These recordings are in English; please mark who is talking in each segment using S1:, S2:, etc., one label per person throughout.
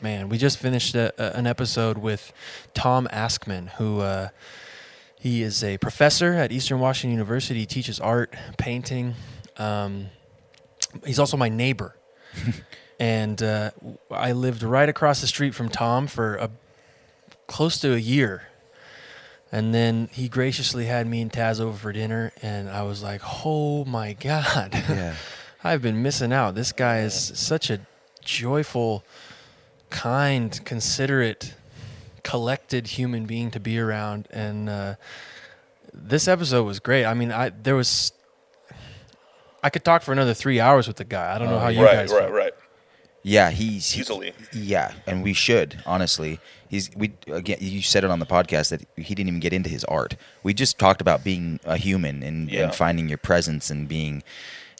S1: Man, we just finished a, a, an episode with Tom Askman, who uh, he is a professor at Eastern Washington University. He teaches art, painting. Um, he's also my neighbor, and uh, I lived right across the street from Tom for a close to a year. And then he graciously had me and Taz over for dinner, and I was like, "Oh my God,
S2: Yeah.
S1: I've been missing out. This guy is such a joyful, kind, considerate, collected human being to be around." And uh, this episode was great. I mean, I there was, I could talk for another three hours with the guy. I don't know how you
S3: right,
S1: guys.
S3: right,
S1: felt.
S3: right.
S2: Yeah, he's he-
S3: Easily.
S2: yeah, and we should honestly. He's we again. You said it on the podcast that he didn't even get into his art. We just talked about being a human and,
S3: Yeah.
S2: and finding your presence and being,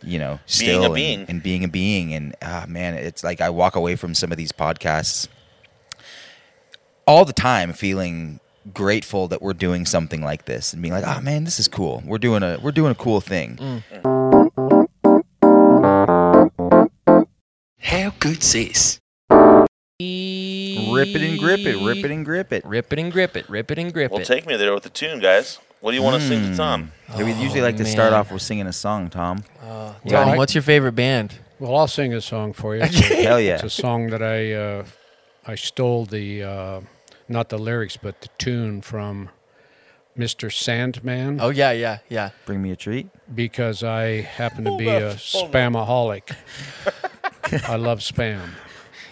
S2: you know,
S3: Being
S2: still
S3: a
S2: and-
S3: being.
S2: and, being a being. And ah, man, it's like I walk away from some of these podcasts all the time feeling grateful that we're doing something like this and being like, oh man, this is cool. We're doing a we're doing a cool thing.
S4: How good's this?
S2: Rip it and grip it, rip it and grip it.
S1: Rip it and grip it. Rip it and grip it.
S3: Well, take me there with the tune, guys. What do you want to sing to Tom?
S2: Yeah, we usually like to start
S1: man.
S2: off with singing a song, Tom.
S1: Tom,
S5: I-
S1: what's your favorite band?
S5: Well, I'll sing a song for you. It's a,
S2: Hell yeah.
S5: it's a song that I uh, I stole the uh, not the lyrics but the tune from Mr. Sandman
S1: Oh yeah, yeah, yeah.
S2: Bring me a treat.
S5: because I happen to be a spamaholic. I love spam.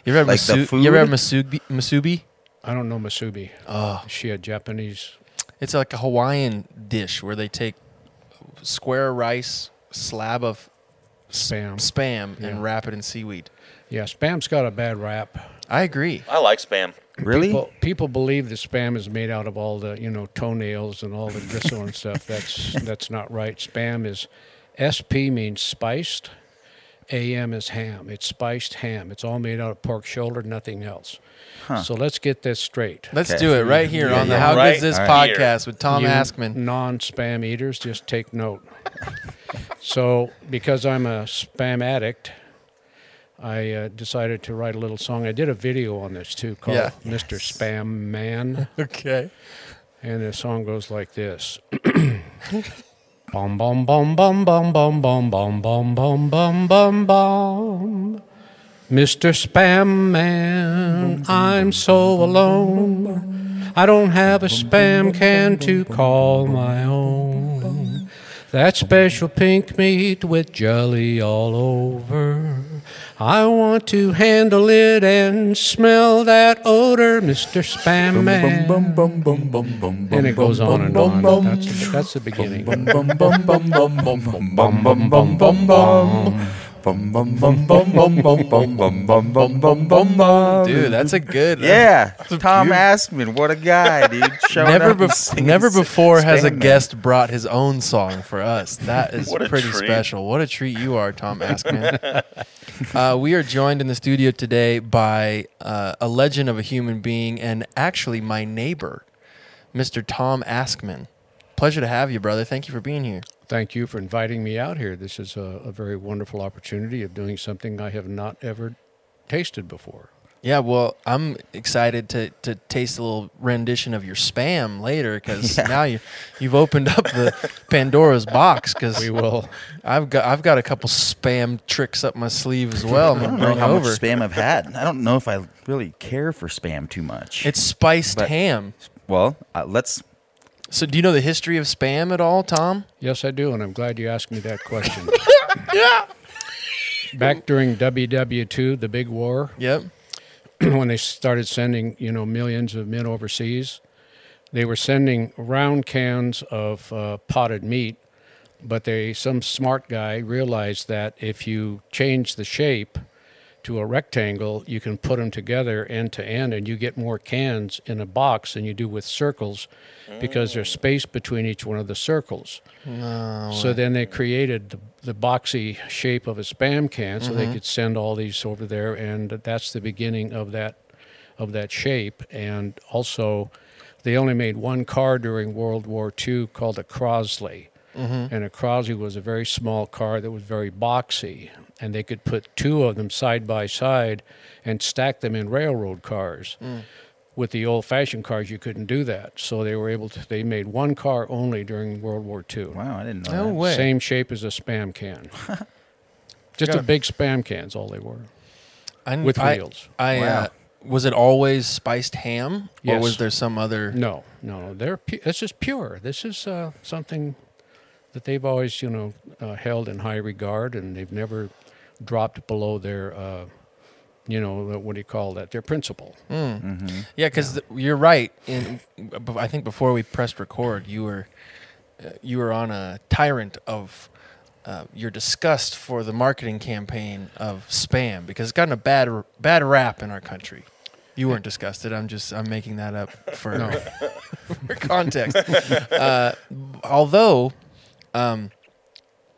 S1: You ever had
S2: Like the
S1: Masu- You ever had masubi? masubi?
S5: I don't know Masubi.
S1: Oh,
S5: Is she a Japanese?
S1: It's like a Hawaiian dish where they take square rice, slab of
S5: Spam.
S1: spam,
S5: Yeah.
S1: and wrap it in seaweed.
S5: Yeah, spam's got a bad rap.
S1: I agree.
S3: I like spam.
S2: Really?
S5: People, people believe the spam is made out of all the you know toenails and all the gristle and stuff. That's that's not right. Spam is SP means spiced. AM is ham. It's spiced ham. It's all made out of pork shoulder, nothing else. So let's get this straight.
S1: Let's
S2: Okay.
S1: do it right here
S2: Yeah,
S1: on the
S2: yeah.
S1: How
S3: Right
S1: Good's This
S3: here.
S1: podcast with Tom
S5: You
S1: Askman.
S5: Non-spam eaters, just take note. so, because I'm a spam addict, I uh, decided to write a little song. I did a video on this too, called
S1: Yeah.
S5: "Mr. Spam Man."
S1: Okay.
S5: And the song goes like this. Bum bum bum bum bum bum bum bum bum bum bum bum bum. Mr. Spam Man, I'm so alone. I don't have a spam can to call my own. That special pink meat with jelly all over. I want to handle it and smell that odor, Mr. Spam Man. And it goes on and on. That's, that's the beginning.
S1: Dude, that's a good.
S2: Yeah, Tom Askman, what a guy, dude! Showing
S1: Never,
S2: up and
S1: bef-
S2: singing
S1: never before has a
S2: Spam Man.
S1: guest brought his own song for us. That is
S3: What a
S1: pretty
S3: treat.
S1: special. What a treat you are, Tom Askman. uh, we are joined in the studio today by uh, a legend of a human being and actually my neighbor, Mr. Tom Askman. Pleasure to have you, brother. Thank you for being here.
S5: Thank you for inviting me out here. This is a, a very wonderful opportunity of doing something I have not ever tasted before.
S1: Yeah, well, I'm excited to, to taste a little rendition of your spam later because
S2: Yeah.
S1: now you you've opened up the Pandora's box. Because
S5: We will.
S1: I've got I've got a couple spam tricks up my sleeve as well. I'm
S2: I don't know how
S1: over.
S2: much spam I've had. I don't know if I really care for spam too much.
S1: It's spiced
S2: But-
S1: ham.
S2: well, uh, let's.
S1: So, do you know the history of spam at all, Tom?
S5: Yes, I do, and I'm glad you asked me that question. yeah. Back during WW2, the big war,
S1: Yep.
S5: when they started sending, you know, millions of men overseas, they were sending round cans of uh, potted meat, but they some smart guy realized that if you change the shape to a rectangle, you can put them together end to end, and you get more cans in a box than you do with circles, because there's mm. space between each one of the circles. So then they created the, the boxy shape of a spam can, so they mm-hmm. could send all these over there, and that's the beginning of that of that shape. And also, they only made one car during World War II called a Crosley, mm-hmm. and a Crosley was a very small car that was very boxy. And they could put two of them side by side and stack them in railroad cars. With the old-fashioned cars, you couldn't do that, so they were able to. They made one car only during World War II.
S2: Wow, I didn't know
S1: No
S2: that.
S1: way.
S5: Same shape as a spam can. Just a big spam can's all they were
S1: I,
S5: with
S1: I,
S5: wheels.
S1: I
S2: Wow.
S1: uh, was it always spiced ham, or
S5: Yes.
S1: was there some other?
S5: No, no, they're pu- this is pure. This is uh, something that they've always, you know, uh, held in high regard, and they've never dropped below their, uh, you know, what do you call that? Their principle.
S2: Mm-hmm.
S1: Yeah, because you're right. In b- I think before we pressed record, you were uh, you were on a tyrant of uh, your disgust for the marketing campaign of spam because it's gotten a bad r- bad rap in our country. You weren't disgusted. I'm just I'm making that up for,
S5: No.
S1: for context. uh, although, um,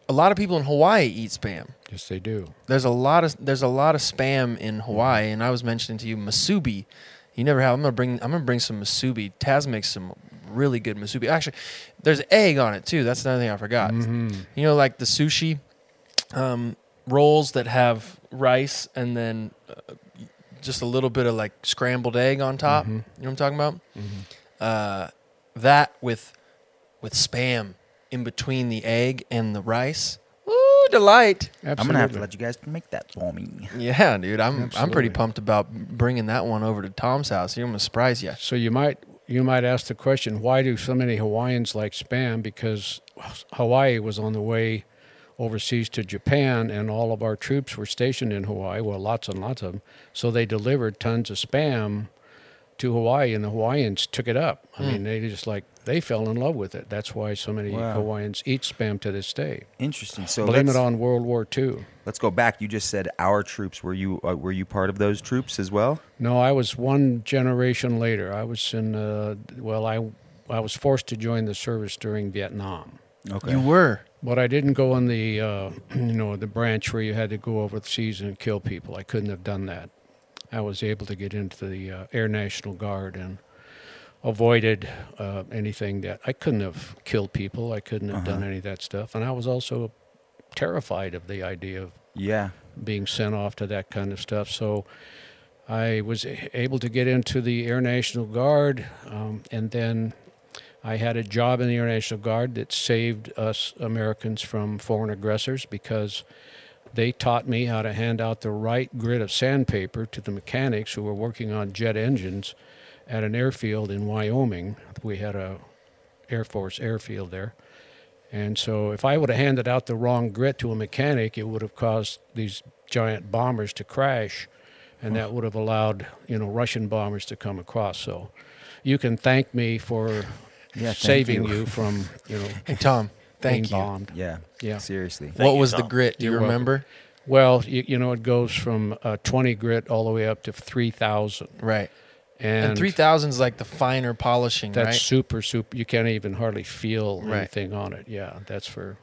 S1: a lot of people in Hawaii eat spam.
S5: Yes, they do.
S1: There's a lot of there's a lot of spam in Hawaii, and I was mentioning to you masubi. You never have. I'm gonna bring. I'm gonna bring some masubi. Taz makes some really good masubi. Actually, there's egg on it too. That's another thing I forgot.
S5: Mhm.
S1: You know, like the sushi um, rolls that have rice and then uh, just a little bit of like scrambled egg on top.
S5: Mhm.
S1: You know what I'm talking about?
S5: Mhm.
S1: Uh, that with with spam in between the egg and the rice. Ooh, delight.
S5: Absolutely.
S2: I'm gonna have to let you guys make that for me.
S1: Yeah, dude, I'm I'm pretty pumped about bringing that one over to Tom's house. You're gonna surprise you.
S5: So you might you might ask the question, why do so many Hawaiians like spam? Because Hawaii was on the way overseas to Japan, and all of our troops were stationed in Hawaii. Well, lots and lots of them. So they delivered tons of spam to Hawaii, and the Hawaiians took it up. I
S1: Hmm.
S5: mean, they just like they fell in love with it. That's why so many
S2: Wow.
S5: Hawaiians eat spam to this day.
S2: Interesting. So
S5: Blame it on World War II.
S2: let's go back. You just said our troops. Were you uh, were you part of those troops as well?
S5: No, I was one generation later. I was in uh, well, I I was forced to join the service during Vietnam.
S2: Okay.
S1: You were.
S5: But I didn't go on the uh, you know the branch where you had to go over the seas and kill people. I couldn't have done that. I was able to get into the uh, Air National Guard and avoided uh, anything that I couldn't have killed people. I couldn't have done
S2: Uh-huh.
S5: any of that stuff, and I was also terrified of the idea of
S2: yeah.
S5: being sent off to that kind of stuff. So I was able to get into the Air National Guard, um, and then I had a job in the Air National Guard that saved us Americans from foreign aggressors because they taught me how to hand out the right grit of sandpaper to the mechanics who were working on jet engines at an airfield in Wyoming. We had a Air Force airfield there. And so if I would have handed out the wrong grit to a mechanic, it would have caused these giant bombers to crash and that would have allowed, you know, Russian bombers to come across. So you can thank me for
S2: Yeah,
S5: saving
S2: you.
S5: you. from, you know,
S1: Hey Tom, thank
S5: being
S1: you.
S5: bombed.
S2: Yeah.
S5: Yeah.
S2: Seriously.
S3: Thank
S1: what
S3: you,
S1: was the grit? Do you
S5: You're welcome.
S1: remember?
S5: Well, you, you know, it goes from uh, 20 grit all the way up to 3,000.
S1: Right.
S5: And,
S1: And, three thousand is like the finer polishing,
S5: that's
S1: right?
S5: super, super. You can't even hardly feel
S1: Right.
S5: anything on it. Yeah, that's for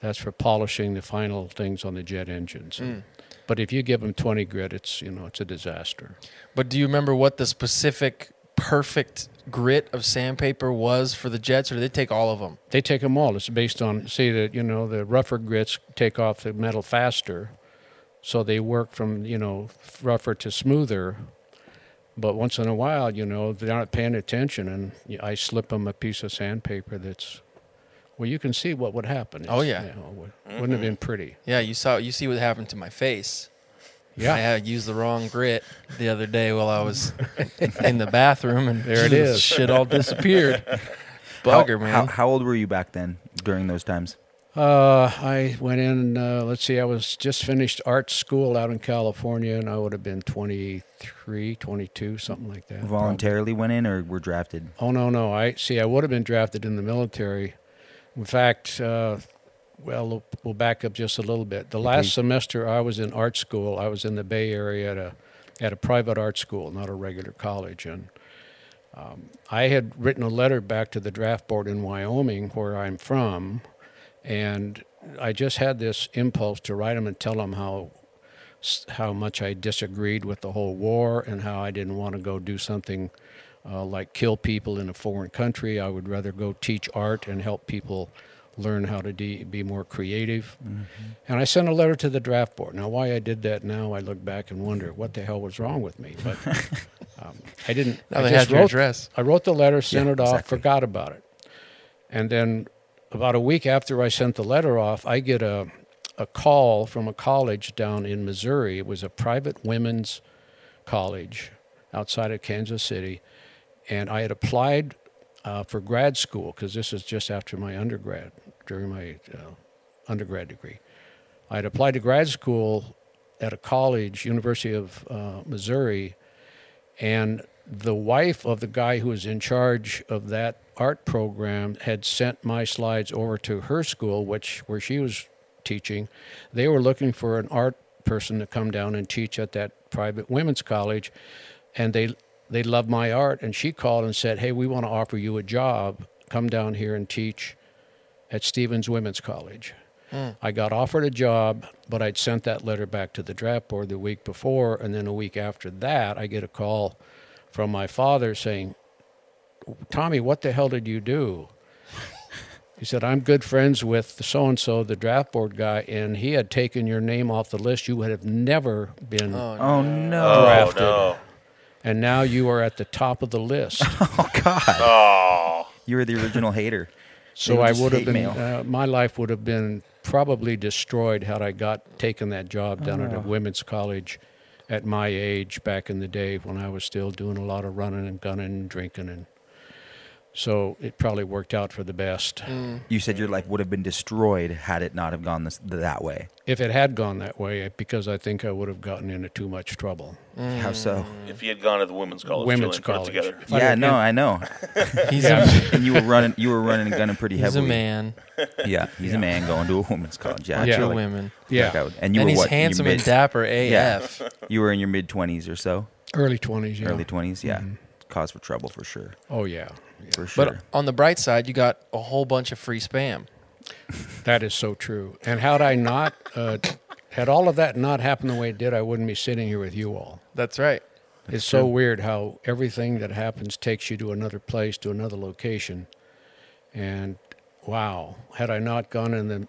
S5: that's for polishing the final things on the jet engines.
S1: Mm.
S5: But if you give them 20 grit, it's you know it's a disaster.
S1: But do you remember what the specific perfect grit of sandpaper was for the Jets, or did they take all of them?
S5: They take them all. It's based on see that you know the rougher grits take off the metal faster, so they work from you know rougher to smoother. But once in a while, you know they're not paying attention, and I slip them a piece of sandpaper that's. Well, you can see what would happen.
S1: Oh, yeah.
S5: you know, would- wouldn't have been mm-hmm. pretty.
S1: Yeah, you saw. You see what happened to my face.
S5: Yeah.
S1: I had used the wrong grit the other day while I was in the bathroom, and
S5: There it is.
S1: Shit all disappeared.
S2: How-
S1: man.
S2: How, how old were you back then during those times?
S5: Uh, I went in. Uh, let's see. I was just finished art school out in California, and I would have been 23, 22, something like that. probably.
S2: Voluntarily went in or were drafted?
S5: Oh no, no. I see. I would have been drafted in the military. In fact, uh, well, we'll- back up just a little bit. The last semester I was in art school. I was in the Bay Area at a at a private art school, not a regular college, and um, I had written a letter back to the draft board in Wyoming, where I'm from, and I just had this impulse to write them and tell them how how much I disagreed with the whole war and how I didn't want to go do something uh, like kill people in a foreign country. I would rather go teach art and help people learn how to de- be more creative. And I sent a letter to the draft board. Now, why I did that now, I look back and wonder what the hell was wrong with me. But um, I didn't.
S1: Now
S5: I
S1: they
S5: just
S1: had your
S5: wrote,
S1: address.
S5: I wrote the letter, sent
S2: Yeah,
S5: it off,
S2: exactly.
S5: forgot about it. And then about a week after I sent the letter off, I get a, a call from a college down in Missouri. It was a private women's college outside of Kansas City. And I had applied uh, for grad school because this is just after my undergrad, during my uh, undergrad degree. I had applied to grad school at a college, University of uh, Missouri, and the wife of the guy who was in charge of that art program had sent my slides over to her school, which where she was teaching. They were looking for an art person to come down and teach at that private women's college, and they they loved my art. And she called and said, "Hey, we want to offer you a job. Come down here and teach at Stephens Women's College." Hmm. I got offered a job, but I'd sent that letter back to the draft board the week before, and then a week after that, I get a call from my father saying, "Tommy, what the hell did you do?" He said, "I'm good friends with so and so, the draft board guy, and he had taken your name off the list. You would have never been,
S2: Oh, oh no!
S3: Oh
S5: Drafted.
S3: no!
S5: and now you are at the top of the list."
S2: Oh God!
S3: Oh,
S2: You were the original hater.
S5: So I would have been, uh, my life would have been probably destroyed had I got taken that job down
S2: Oh.
S5: at a women's college at my age back in the day when I was still doing a lot of running and gunning and drinking and so it probably worked out for the best. Mm.
S2: You said your life would have been destroyed had it not have gone this, that way.
S5: If it had gone that way, because I think I would have gotten into too much trouble. Mm.
S2: How so?
S3: if he had gone to the women's college,
S5: Women's
S3: Julian, put it
S5: college.
S3: together.
S5: I
S2: Yeah,
S5: had-
S2: no, I know.
S1: He's a
S2: And you were running, you were running and gunning pretty heavily.
S1: he's a man.
S2: Yeah, he's a man going to a women's college. Yeah, I
S5: Yeah.
S2: feel like-
S1: women.
S5: Yeah,
S2: like would- and you
S1: and
S2: were
S1: he's
S2: what? in your
S1: handsome and
S2: mid-
S1: dapper
S2: Yeah.
S1: AF.
S2: You were in your mid twenties or so,
S5: early twenties. Yeah.
S2: early twenties. Yeah, mm-hmm. Cause for trouble for sure,
S5: Oh yeah. yeah.
S2: for sure.
S1: But on the bright side, you got a whole bunch of free spam.
S5: That is so true. And had I not, uh, had all of that not happened the way it did, I wouldn't be sitting here with you all.
S1: That's right.
S5: It's so weird how everything that happens takes you to another place, to another location. And wow, had I not gone in the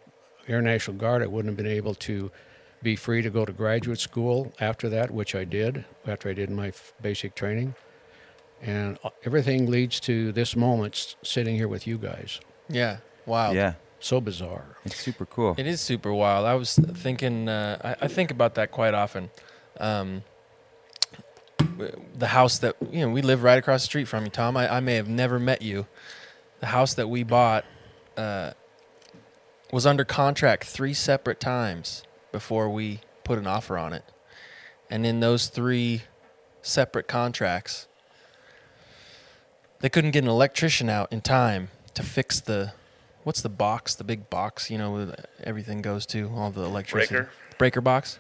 S5: Air National Guard, I wouldn't have been able to be free to go to graduate school after that, which I did after I did my f- basic training. And uh, everything leads to this moment sitting here with you guys.
S1: Yeah. Wow.
S2: yeah,
S5: So bizarre.
S2: it's super cool.
S1: It is super wild. I was thinking, uh, I, I think about that quite often. Um, the house that, you know, we live right across the street from you, Tom. I, I may have never met you. The house that we bought uh, was under contract three separate times before we put an offer on it. And in those three separate contracts, they couldn't get an electrician out in time to fix the what's the box, the big box, you know, where everything goes to, all the electricity.
S3: Breaker?
S1: Breaker box.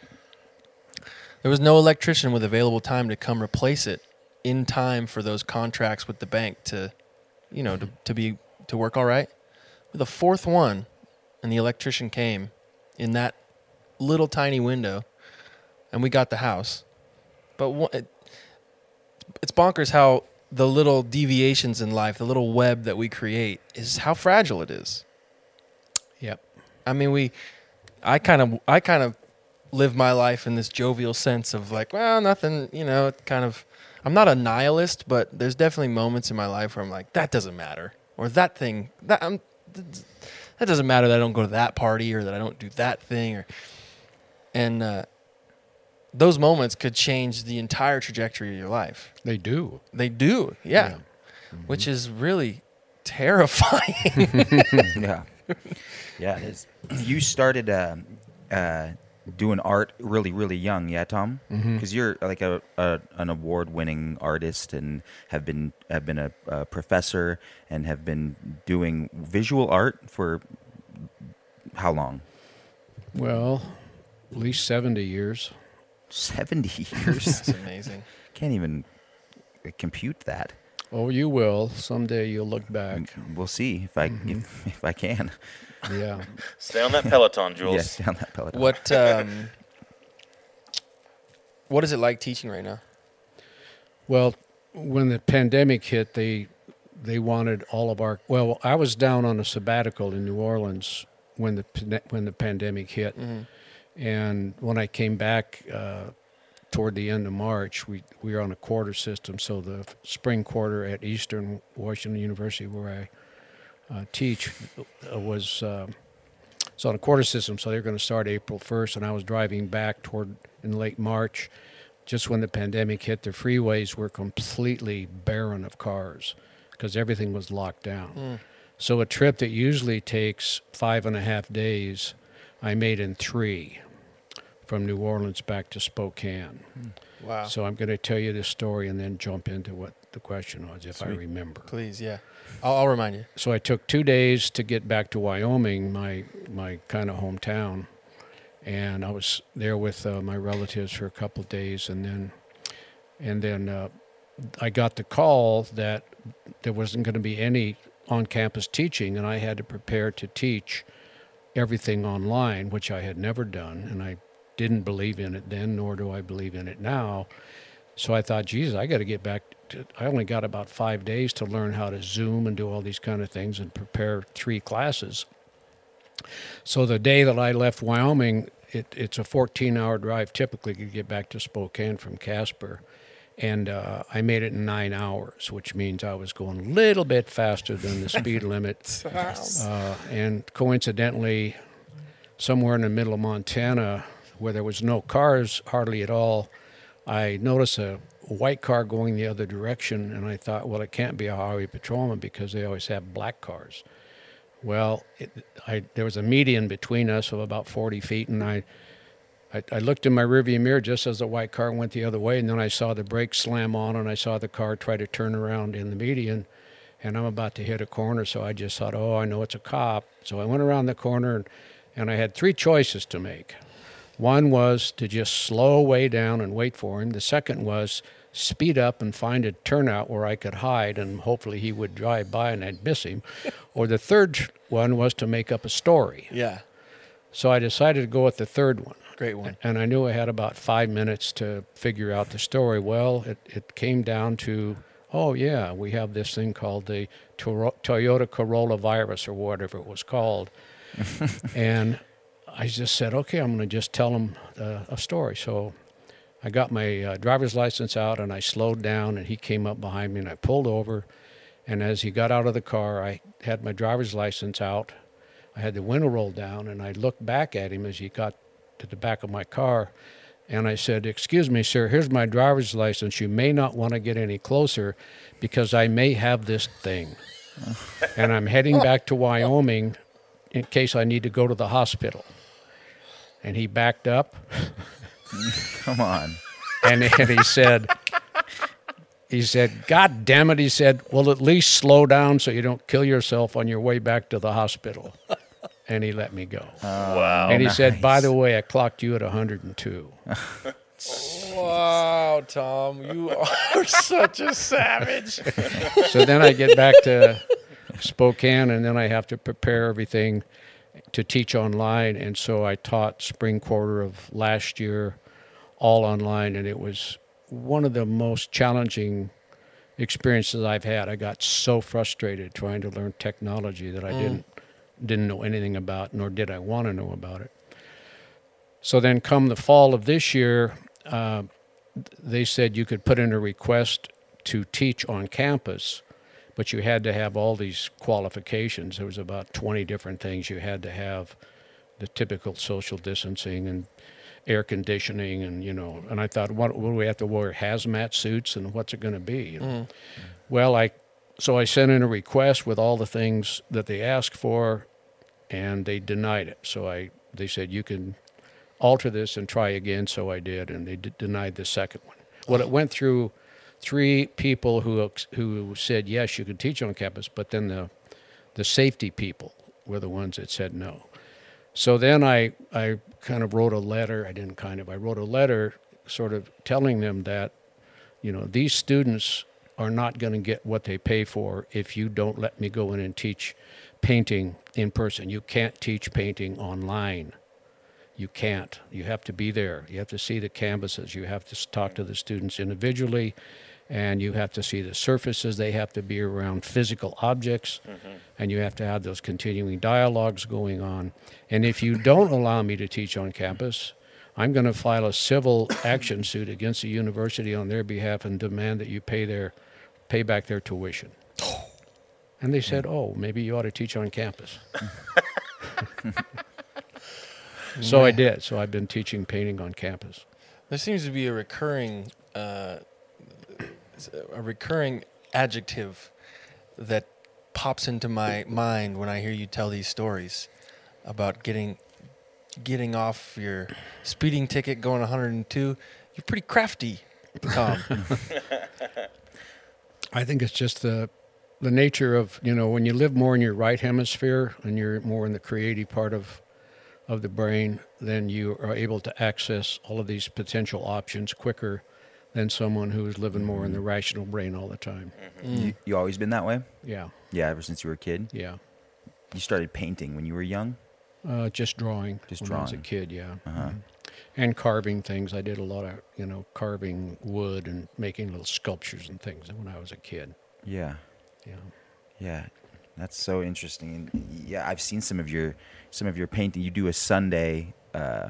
S1: There was no electrician with available time to come replace it in time for those contracts with the bank to, you know, to, to be to work all right. The fourth one, and the electrician came in that little tiny window, and we got the house. But one, it, it's bonkers how the little deviations in life, the little web that we create, is how fragile it is.
S5: Yep.
S1: I mean, we, I kind of, I kind of live my life in this jovial sense of like, well, nothing, you know, kind of. I'm not a nihilist, but there's definitely moments in my life where I'm like, that doesn't matter, or that thing, that I'm, that doesn't matter that I don't go to that party or that I don't do that thing, or, and uh, those moments could change the entire trajectory of your life.
S5: They do.
S1: They do, yeah, which is really terrifying.
S2: yeah, yeah, it is. You started uh, uh, doing art really, really young, yeah, Tom? Because you're like a, a an award-winning artist and have been have been a, a professor and have been doing visual art for how long?
S5: Well, at least 70 years.
S2: Seventy years.
S1: That's amazing.
S2: Can't even uh, compute that.
S5: Oh, you will. Someday you'll look back.
S2: Mm, we'll see if I mm-hmm. if, if I can.
S5: Yeah.
S3: Stay on that Peloton, Jules.
S2: Yes, on that peloton.
S1: What um, what is it like teaching right now?
S5: Well, when the pandemic hit, they they wanted all of our. Well, I was down on a sabbatical in New Orleans when the when the pandemic hit, mm-hmm. And when I came back uh, toward the end of March, we we were on a quarter system. So the spring quarter at Eastern Washington University, where I uh, teach, uh, was. um it's on a quarter system, so they're going to start April 1st. And I was driving back toward in late March, just when the pandemic hit. The freeways were completely barren of cars because everything was locked down. So a trip that usually takes five and a half days, I made in three, from New Orleans back to Spokane.
S1: Wow.
S5: So I'm going to tell you this story and then jump into what the question was, if I remember.
S1: Please, yeah. I'll, I'll remind you.
S5: So I took two days to get back to Wyoming, my my kind of hometown, and I was there with uh, my relatives for a couple of days, and then and then uh, I got the call that there wasn't going to be any on-campus teaching, and I had to prepare to teach everything online, which I had never done, and I didn't believe in it then, nor do I believe in it now. So I thought, geez, I got to get back. To, I only got about five days to learn how to Zoom and do all these kind of things and prepare three classes. So the day that I left Wyoming, it, it's a 14-hour drive typically to get back to Spokane from Casper, and uh, I made it in nine hours, which means I was going a little bit faster than the speed limit. Uh, and coincidentally, somewhere in the middle of Montana, where there was no cars hardly at all, I noticed a white car going the other direction, and I thought, well, it can't be a highway patrolman because they always have black cars. Well, it, I, there was a median between us of about 40 feet, and I, I, I looked in my rearview mirror just as the white car went the other way, and then I saw the brakes slam on, and I saw the car try to turn around in the median, and I'm about to hit a corner, so I just thought, oh, I know it's a cop. So I went around the corner, and, and I had three choices to make. One was to just slow way down and wait for him. The second was speed up and find a turnout where I could hide and hopefully he would drive by and I'd miss him. or the third one was to make up a story.
S1: Yeah.
S5: So I decided to go with the third one.
S1: Great one.
S5: And I knew I had about five minutes to figure out the story. Well, it, it came down to, oh, yeah, we have this thing called the Toyota Corolla virus or whatever it was called. and I just said, okay, I'm going to just tell him uh, a story. So I got my uh, driver's license out and I slowed down and he came up behind me and I pulled over. And as he got out of the car, I had my driver's license out. I had the window rolled down and I looked back at him as he got to the back of my car. And I said, Excuse me, sir, here's my driver's license. You may not want to get any closer because I may have this thing. and I'm heading back to Wyoming in case I need to go to the hospital. And he backed up
S2: Come on.
S5: and, and he said, he said, God damn it. He said, well, at least slow down so you don't kill yourself on your way back to the hospital. And he let me go.
S3: Oh, wow.
S5: and he said, by the way, I clocked you at 102.
S1: Wow, Tom, you are such a savage.
S5: so then I get back to Spokane, and then I have to prepare everything to teach online. And so I taught spring quarter of last year all online, and it was one of the most challenging experiences I've had. I got so frustrated trying to learn technology that I mm. didn't didn't know anything about, nor did I want to know about it. So then, come the fall of this year, uh, they said you could put in a request to teach on campus, but you had to have all these qualifications. There was about 20 different things you had to have, the typical social distancing and air conditioning, and you know. And I thought, what will we have to wear hazmat suits, and what's it going to be? You know? Well, I so I sent in a request with all the things that they asked for, and they denied it. So I they said you can alter this and try again. So I did, and they d- denied the second one. Well, it went through three people who who said yes, you can teach on campus, but then the the safety people were the ones that said no. So then I I kind of wrote a letter. I didn't kind of. I wrote a letter, sort of telling them that, you know, these students are not going to get what they pay for if you don't let me go in and teach painting in person. You can't teach painting online. You can't. You have to be there. You have to see the canvases. You have to talk to the students individually. and you have to see the surfaces. They have to be around physical objects, mm-hmm. and you have to have those continuing dialogues going on. And if you don't allow me to teach on campus, I'm going to file a civil action suit against the university on their behalf and demand that you pay their pay back their tuition. And they said, "Oh, maybe you ought to teach on campus." so I did. So I've been teaching painting on campus.
S1: There seems to be a recurring, uh, a recurring adjective that pops into my mind when I hear you tell these stories about getting getting off your speeding ticket going 102. You're pretty crafty, Tom.
S5: I think it's just the the nature of you know when you live more in your right hemisphere and you're more in the creative part of of the brain, then you are able to access all of these potential options quicker than someone who is living more in the rational brain all the time.
S2: You, you always been that way?
S5: Yeah,
S2: Yeah, ever since you were a kid.
S5: yeah.
S2: You started painting when you were young.
S5: Uh, just drawing.
S2: Just
S5: when I was a kid, yeah.
S2: Uh-huh.
S5: Mhm. And carving things. I did a lot of you know carving wood and making little sculptures and things when I was a kid.
S2: Yeah,
S5: Yeah.
S2: yeah, that's so interesting. And yeah, I've seen some of your some of your painting. You do a Sunday uh,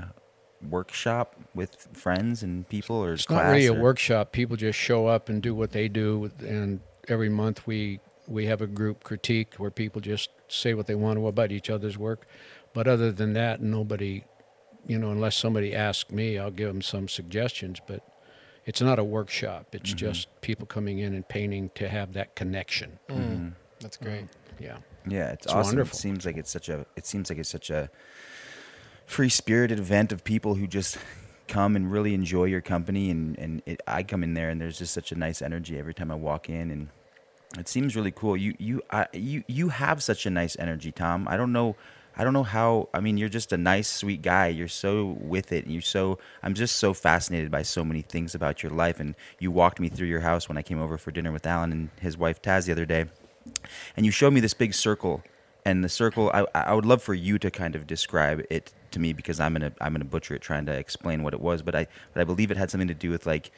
S2: workshop with friends and people, or
S5: It's
S2: class,
S5: not really a workshop. People just show up and do what they do, and every month we we have a group critique where people just say what they want to about each other's work. But other than that, nobody, you know, unless somebody asks me, I'll give them some suggestions. But it's not a workshop. It's
S2: Mm-hmm.
S5: just people coming in and painting to have that connection.
S1: Mm, that's great.
S5: Yeah.
S2: Yeah, it's,
S5: It's
S2: awesome.
S5: wonderful.
S2: It seems like it's such a it seems like it's such a free spirited event of people who just come and really enjoy your company and and it, I come in there and there's just such a nice energy every time I walk in and it seems really cool. You you I, you you have such a nice energy, Tom. I don't know I don't know how I mean you're just a nice sweet guy. You're so with it. You're so I'm just so fascinated by so many things about your life. And you walked me through your house when I came over for dinner with Alan and his wife Taz the other day. And you showed me this big circle. And the circle I, I would love for you to kind of describe it to me because i'm gonna i'm gonna butcher it trying to explain what it was. But i but i believe it had something to do with like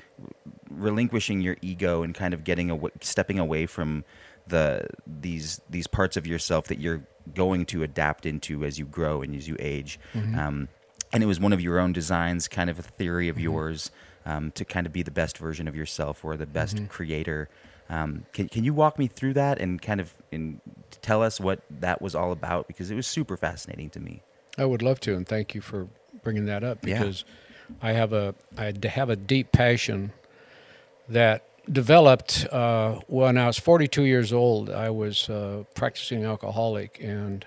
S2: relinquishing your ego and kind of getting away stepping away from the these these parts of yourself that you're going to adapt into as you grow and as you age. Um, and it was one of your own designs kind of a theory of yours um, to kind of be the best version of yourself or the best creator. Um, can, can you walk me through that and kind of and tell us what that was all about? Because it was super fascinating to me.
S5: I would love to, and thank you for bringing that up
S2: Yeah.
S5: because I have a I have a deep passion that developed uh, when I was 42 years old. I was uh, practicing alcoholic, and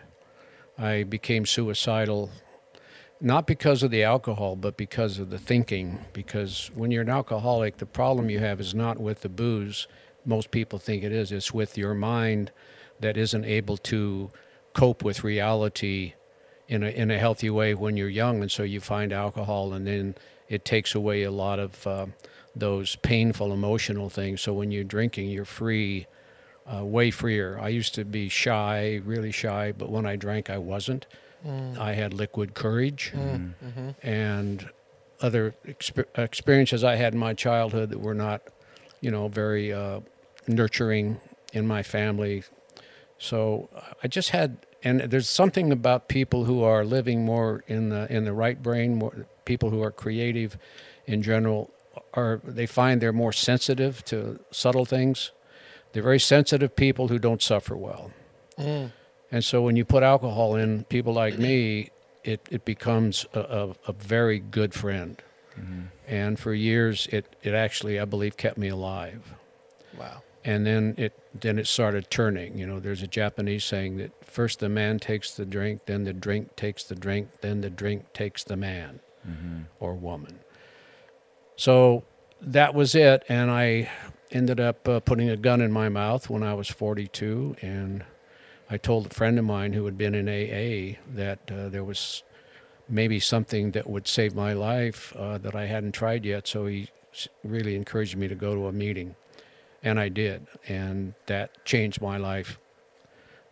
S5: I became suicidal, not because of the alcohol, but because of the thinking. Because when you're an alcoholic, the problem you have is not with the booze. Most people think it is. It's with your mind that isn't able to cope with reality in a in a healthy way when you're young, and so you find alcohol, and then it takes away a lot of uh, those painful emotional things. So when you're drinking, you're free, uh, way freer. I used to be shy, really shy, but when I drank, I wasn't. I had liquid courage, and other exper- experiences I had in my childhood that were not, you know, very uh, nurturing in my family. So I just had, and there's something about people who are living more in the in the right brain, more people who are creative, in general, are they find they're more sensitive to subtle things. They're very sensitive people who don't suffer well. Mm. And so when you put alcohol in, people like me, it, it becomes a, a, a very good friend. Mm-hmm. And for years, it, it actually, I believe, kept me alive
S1: Wow.
S5: And then it then it started turning you know there's a japanese saying that first the man takes the drink then the drink takes the drink then the drink takes the man or woman. So that was it and i ended up uh, putting a gun in my mouth when i was 42 and i told a friend of mine who had been in aa that uh, there was maybe something that would save my life uh, that i hadn't tried yet so he really encouraged me to go to a meeting and I did. And that changed my life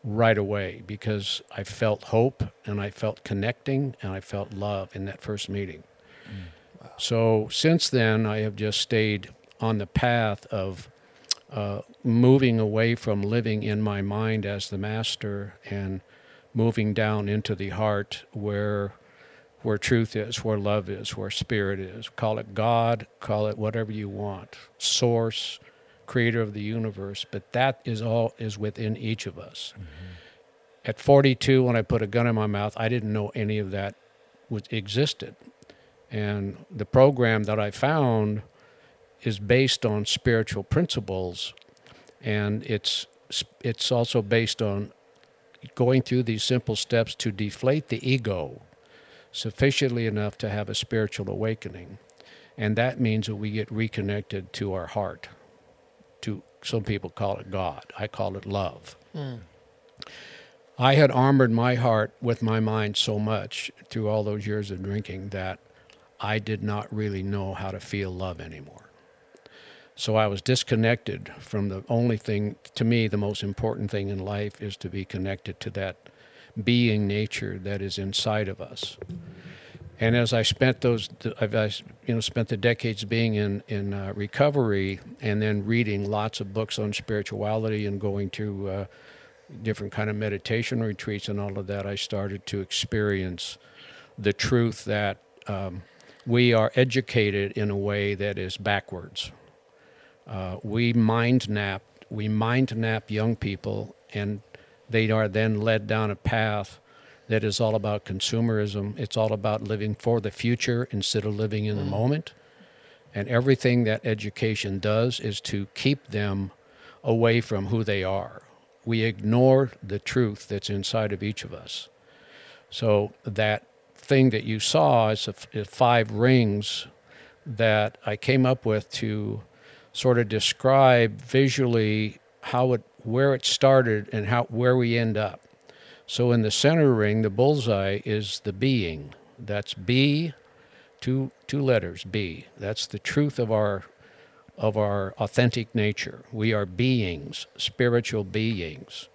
S5: right away because I felt hope and I felt connecting and I felt love in that first meeting. So since then, I have just stayed on the path of uh, moving away from living in my mind as the master and moving down into the heart where where truth is, where love is, where spirit is. Call it God, call it whatever you want. Source, creator of the universe, but that is all is within each of us. At 42 when I put a gun in my mouth, I didn't know any of that was existed. And the program that I found is based on spiritual principles and it's it's also based on going through these simple steps to deflate the ego sufficiently enough to have a spiritual awakening. And that means that we get reconnected to our heart. To some people call it God. I call it love. Hmm. I had armored my heart with my mind so much through all those years of drinking that I did not really know how to feel love anymore. So I was disconnected from the only thing, to me, the most important thing in life is to be connected to that being nature that is inside of us. And as I spent those, I've you know spent the decades being in in uh, recovery, and then reading lots of books on spirituality and going to uh, different kind of meditation retreats and all of that, I started to experience the truth that um, we are educated in a way that is backwards. Uh, we mind nap, we mind nap young people, and they are then led down a path that is all about consumerism. It's all about living for the future instead of living in the mm. moment. And everything that education does is to keep them away from who they are. We ignore the truth that's inside of each of us. So that thing that you saw is a, is five rings that I came up with to sort of describe visually how it where it started and how where we end up. So in the center ring, the bullseye is the being. That's B, two two letters B. That's the truth of our of our authentic nature. We are beings, spiritual beings.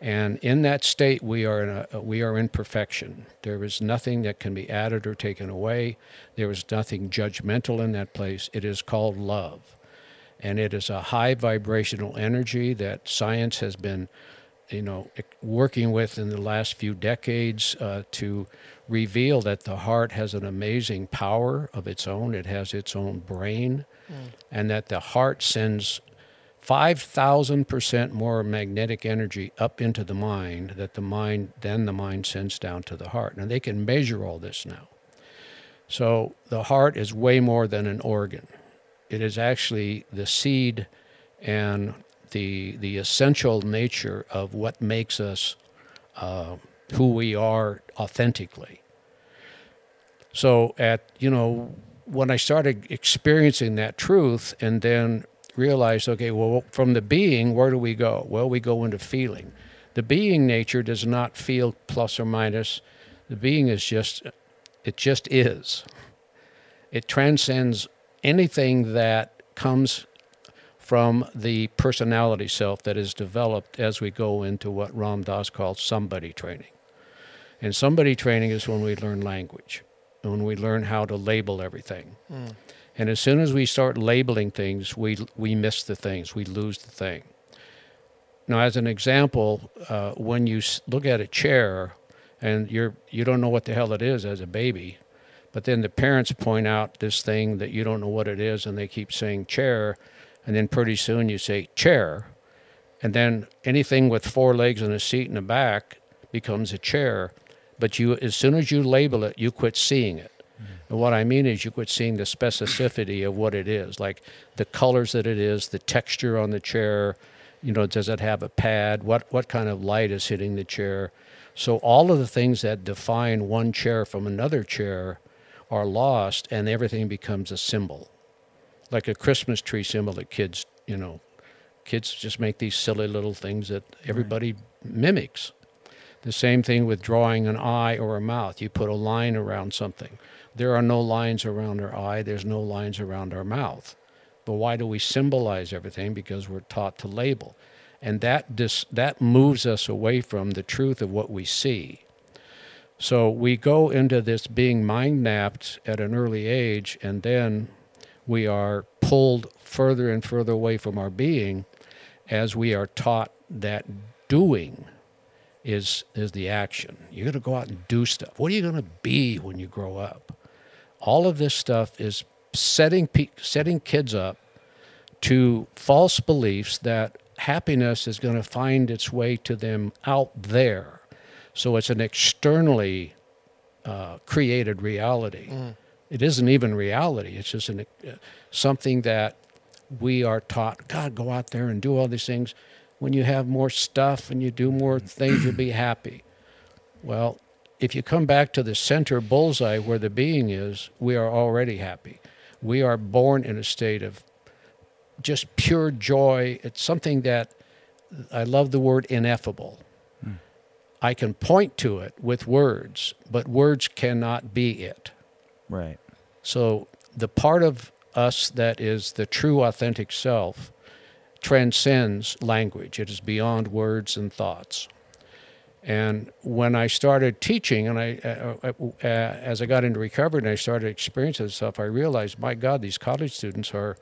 S5: And in that state, we are in a, we are in perfection. There is nothing that can be added or taken away. There is nothing judgmental in that place. It is called love, and it is a high vibrational energy that science has been, you know, working with in the last few decades uh, to reveal that the heart has an amazing power of its own. It has its own brain, and that the heart sends 5,000% more magnetic energy up into the mind that the mind then the mind sends down to the heart. Now they can measure all this now. So the heart is way more than an organ. It is actually the seed and the the essential nature of what makes us uh, who we are authentically. So at you know when I started experiencing that truth and then realized, okay, well, from the being, where do we go? Well, we go into feeling. The being nature does not feel plus or minus. The being is just, it just is. It transcends anything that comes from the personality self that is developed as we go into what Ram Dass called somebody training. And somebody training is when we learn language, when we learn how to label everything. And as soon as we start labeling things, we we miss the things, we lose the thing. Now, as an example, uh, when you look at a chair, and you're you don't know what the hell it is as a baby, but then the parents point out this thing that you don't know what it is, and they keep saying chair, and then pretty soon you say chair, and then anything with four legs and a seat in the back becomes a chair. But you, as soon as you label it, you quit seeing it. And what I mean is, you quit seeing the specificity of what it is, like the colors that it is, the texture on the chair. You know, does it have a pad? What what kind of light is hitting the chair? So all of the things that define one chair from another chair are lost, and everything becomes a symbol, like a Christmas tree symbol that kids, you know, kids just make these silly little things that everybody mimics. The same thing with drawing an eye or a mouth. You put a line around something. There are no lines around our eye, there's no lines around our mouth. But why do we symbolize everything? Because we're taught to label. And that, dis- that moves us away from the truth of what we see. So we go into this being mind napped at an early age, and then we are pulled further and further away from our being as we are taught that doing is is the action. You're going to go out and do stuff. What are you going to be when you grow up? All of this stuff is setting setting kids up to false beliefs that happiness is going to find its way to them out there. So it's an externally uh, created reality. It isn't even reality. It's just an, uh, something that we are taught. God, go out there and do all these things. When you have more stuff and you do more things, you'll be happy. Well, if you come back to the center bullseye where the being is, we are already happy. We are born in a state of just pure joy. It's something that I love the word ineffable. I can point to it with words, but words cannot be it.
S2: Right.
S5: So the part of us that is the true authentic self transcends language. It is beyond words and thoughts. And when I started teaching, and I, uh, uh, uh, as I got into recovery and I started experiencing this stuff, I realized, my God, these college students are,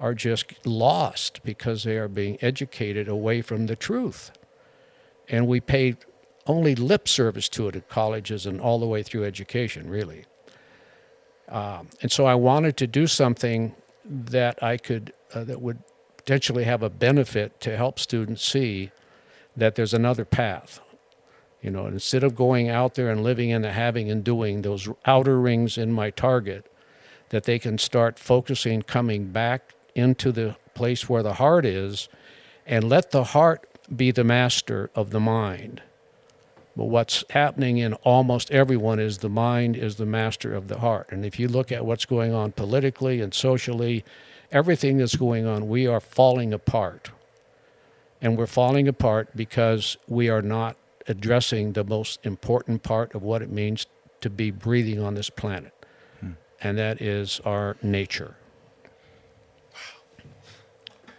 S5: are just lost because they are being educated away from the truth. And we pay only lip service to it at colleges and all the way through education, really. Um, and so I wanted to do something that I could, uh, that would potentially have a benefit to help students see that there's another path. You know, instead of going out there and living in the having and doing those outer rings in my target, that they can start focusing, coming back into the place where the heart is, and let the heart be the master of the mind. But what's happening in almost everyone is the mind is the master of the heart. And if you look at what's going on politically and socially, everything that's going on, we are falling apart. And we're falling apart because we are not addressing the most important part of what it means to be breathing on this planet. Hmm. And that is our nature.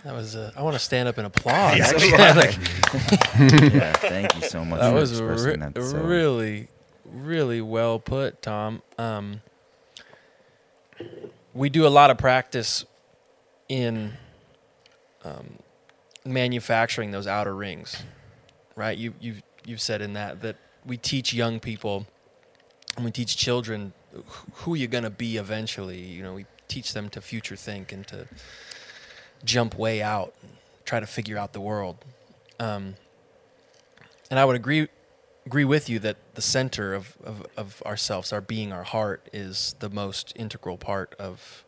S1: That was. Uh, I want to stand up and applaud.
S2: Yeah,
S1: actually.
S2: yeah.
S1: Like,
S2: yeah. Thank you so much
S1: that
S2: for
S1: was
S2: expressing
S1: re-
S2: that. So.
S1: really, really well put, Tom. Um, we do a lot of practice in um, manufacturing those outer rings, right? You you you've said in that that we teach young people and we teach children who you're going to be eventually. You know, we teach them to future think and to jump way out, and try to figure out the world. Um, and I would agree agree with you that the center of, of, of ourselves, our being, our heart, is the most integral part of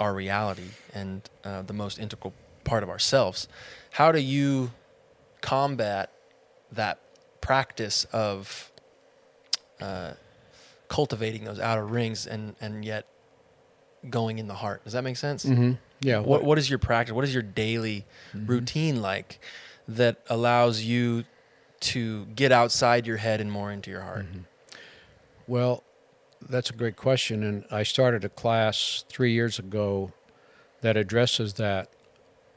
S1: our reality and uh, the most integral part of ourselves. How do you combat that practice of uh, cultivating those outer rings and, and yet going in the heart? Does that make sense?
S5: Mm-hmm. Yeah.
S1: What what is your practice? What is your daily mm-hmm. routine like that allows you to get outside your head and more into your heart? Mm-hmm.
S5: Well, that's a great question. And I started a class three years ago that addresses that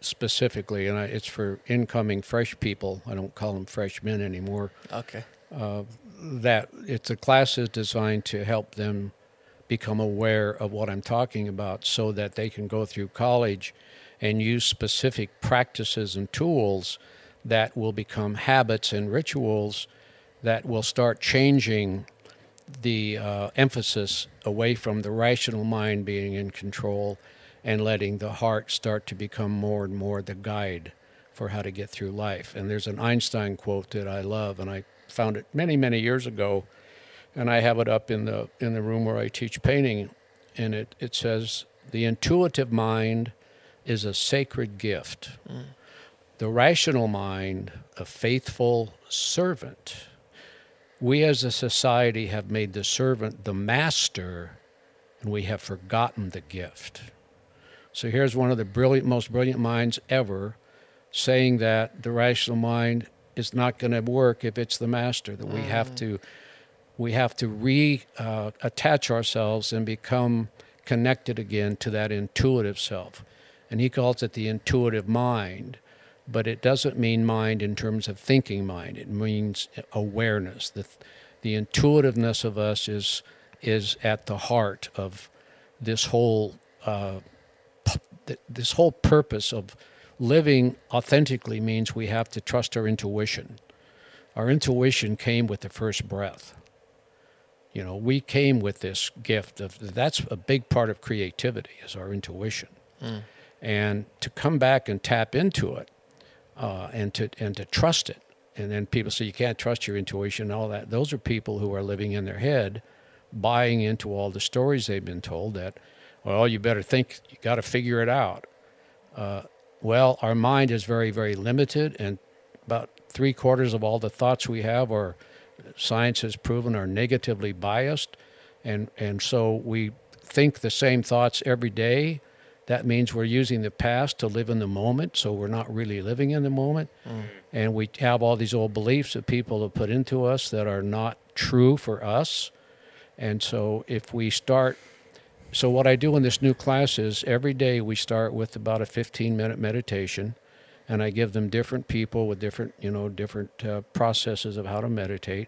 S5: specifically. And I, it's for incoming fresh people. I don't call them freshmen anymore.
S1: Okay.
S5: Uh, that it's a class is designed to help them become aware of what I'm talking about so that they can go through college and use specific practices and tools that will become habits and rituals that will start changing the uh, emphasis away from the rational mind being in control and letting the heart start to become more and more the guide for how to get through life. And there's an Einstein quote that I love, and I found it many, many years ago, and I have it up in the in the room where I teach painting, and it it says the intuitive mind is a sacred gift. The rational mind, a faithful servant we as a society have made the servant the master and we have forgotten the gift. So here's one of the brilliant, most brilliant minds ever saying that the rational mind is not going to work if it's the master, that we have mm. to. We have to re uh, ourselves and become connected again to that intuitive self. And he calls it the intuitive mind but it doesn't mean mind in terms of thinking mind. It means awareness. The, the intuitiveness of us is is at the heart of this whole uh, this whole purpose of living authentically means we have to trust our intuition. Our intuition came with the first breath. You know, we came with this gift of that's a big part of creativity is our intuition, and to come back and tap into it, uh, and to and to trust it. And then people say you can't trust your intuition and all that. Those are people who are living in their head, buying into all the stories they've been told that, well, you better think, you got to figure it out. Uh, well, our mind is very, very limited, and about three quarters of all the thoughts we have are, science has proven, are negatively biased. And, and so we think the same thoughts every day. That means we're using the past to live in the moment, so we're not really living in the moment. Mm. And we have all these old beliefs that people have put into us that are not true for us. And so if we start, so what I do in this new class is every day we start with about a 15 minute meditation. And I give them different people with different, you know, different uh, processes of how to meditate.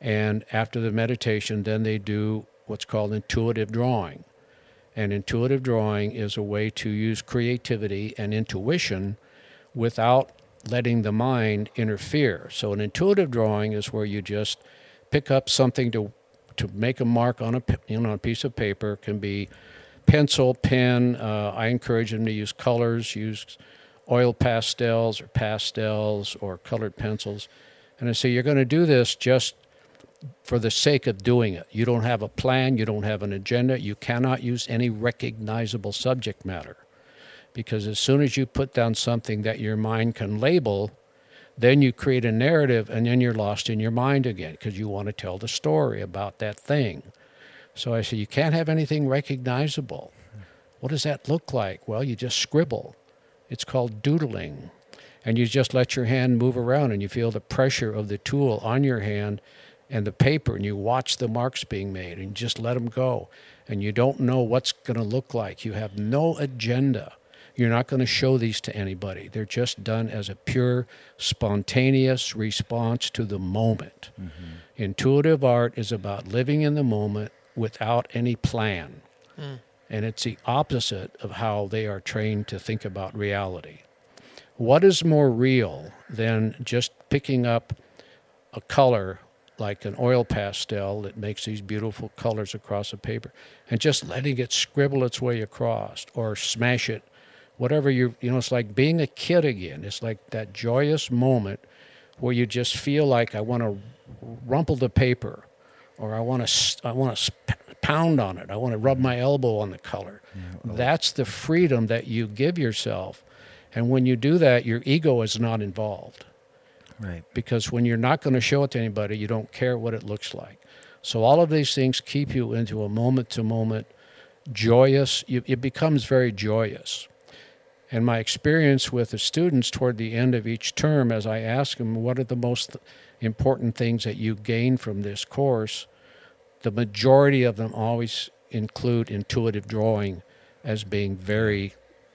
S5: And after the meditation, then they do what's called intuitive drawing. And intuitive drawing is a way to use creativity and intuition without letting the mind interfere. So an intuitive drawing is where you just pick up something to to make a mark on a you know on a piece of paper it can be pencil, pen. Uh, I encourage them to use colors, use oil pastels or pastels or colored pencils. And I say you're going to do this just for the sake of doing it. You don't have a plan, you don't have an agenda, you cannot use any recognizable subject matter. Because as soon as you put down something that your mind can label, then you create a narrative and then you're lost in your mind again because you want to tell the story about that thing. So I say, you can't have anything recognizable. What does that look like? Well, you just scribble. It's called doodling. And you just let your hand move around and you feel the pressure of the tool on your hand and the paper and you watch the marks being made and just let them go. And you don't know what's going to look like. You have no agenda. You're not going to show these to anybody. They're just done as a pure, spontaneous response to the moment. Mm-hmm. Intuitive art is about living in the moment without any plan. Mm. And it's the opposite of how they are trained to think about reality. What is more real than just picking up a color like an oil pastel that makes these beautiful colors across a paper and just letting it scribble its way across or smash it whatever you you know it's like being a kid again it's like that joyous moment where you just feel like i want to rumple the paper or i want to i want to pound on it i want to rub my elbow on the color that's the freedom that you give yourself and when you do that your ego is not involved
S2: Right.
S5: because when you're not going to show it to anybody, you don't care what it looks like. So all of these things keep you into a moment to moment joyous. You, it becomes very joyous. And my experience with the students toward the end of each term, as I ask them, what are the most important things that you gain from this course? The majority of them always include intuitive drawing as being very,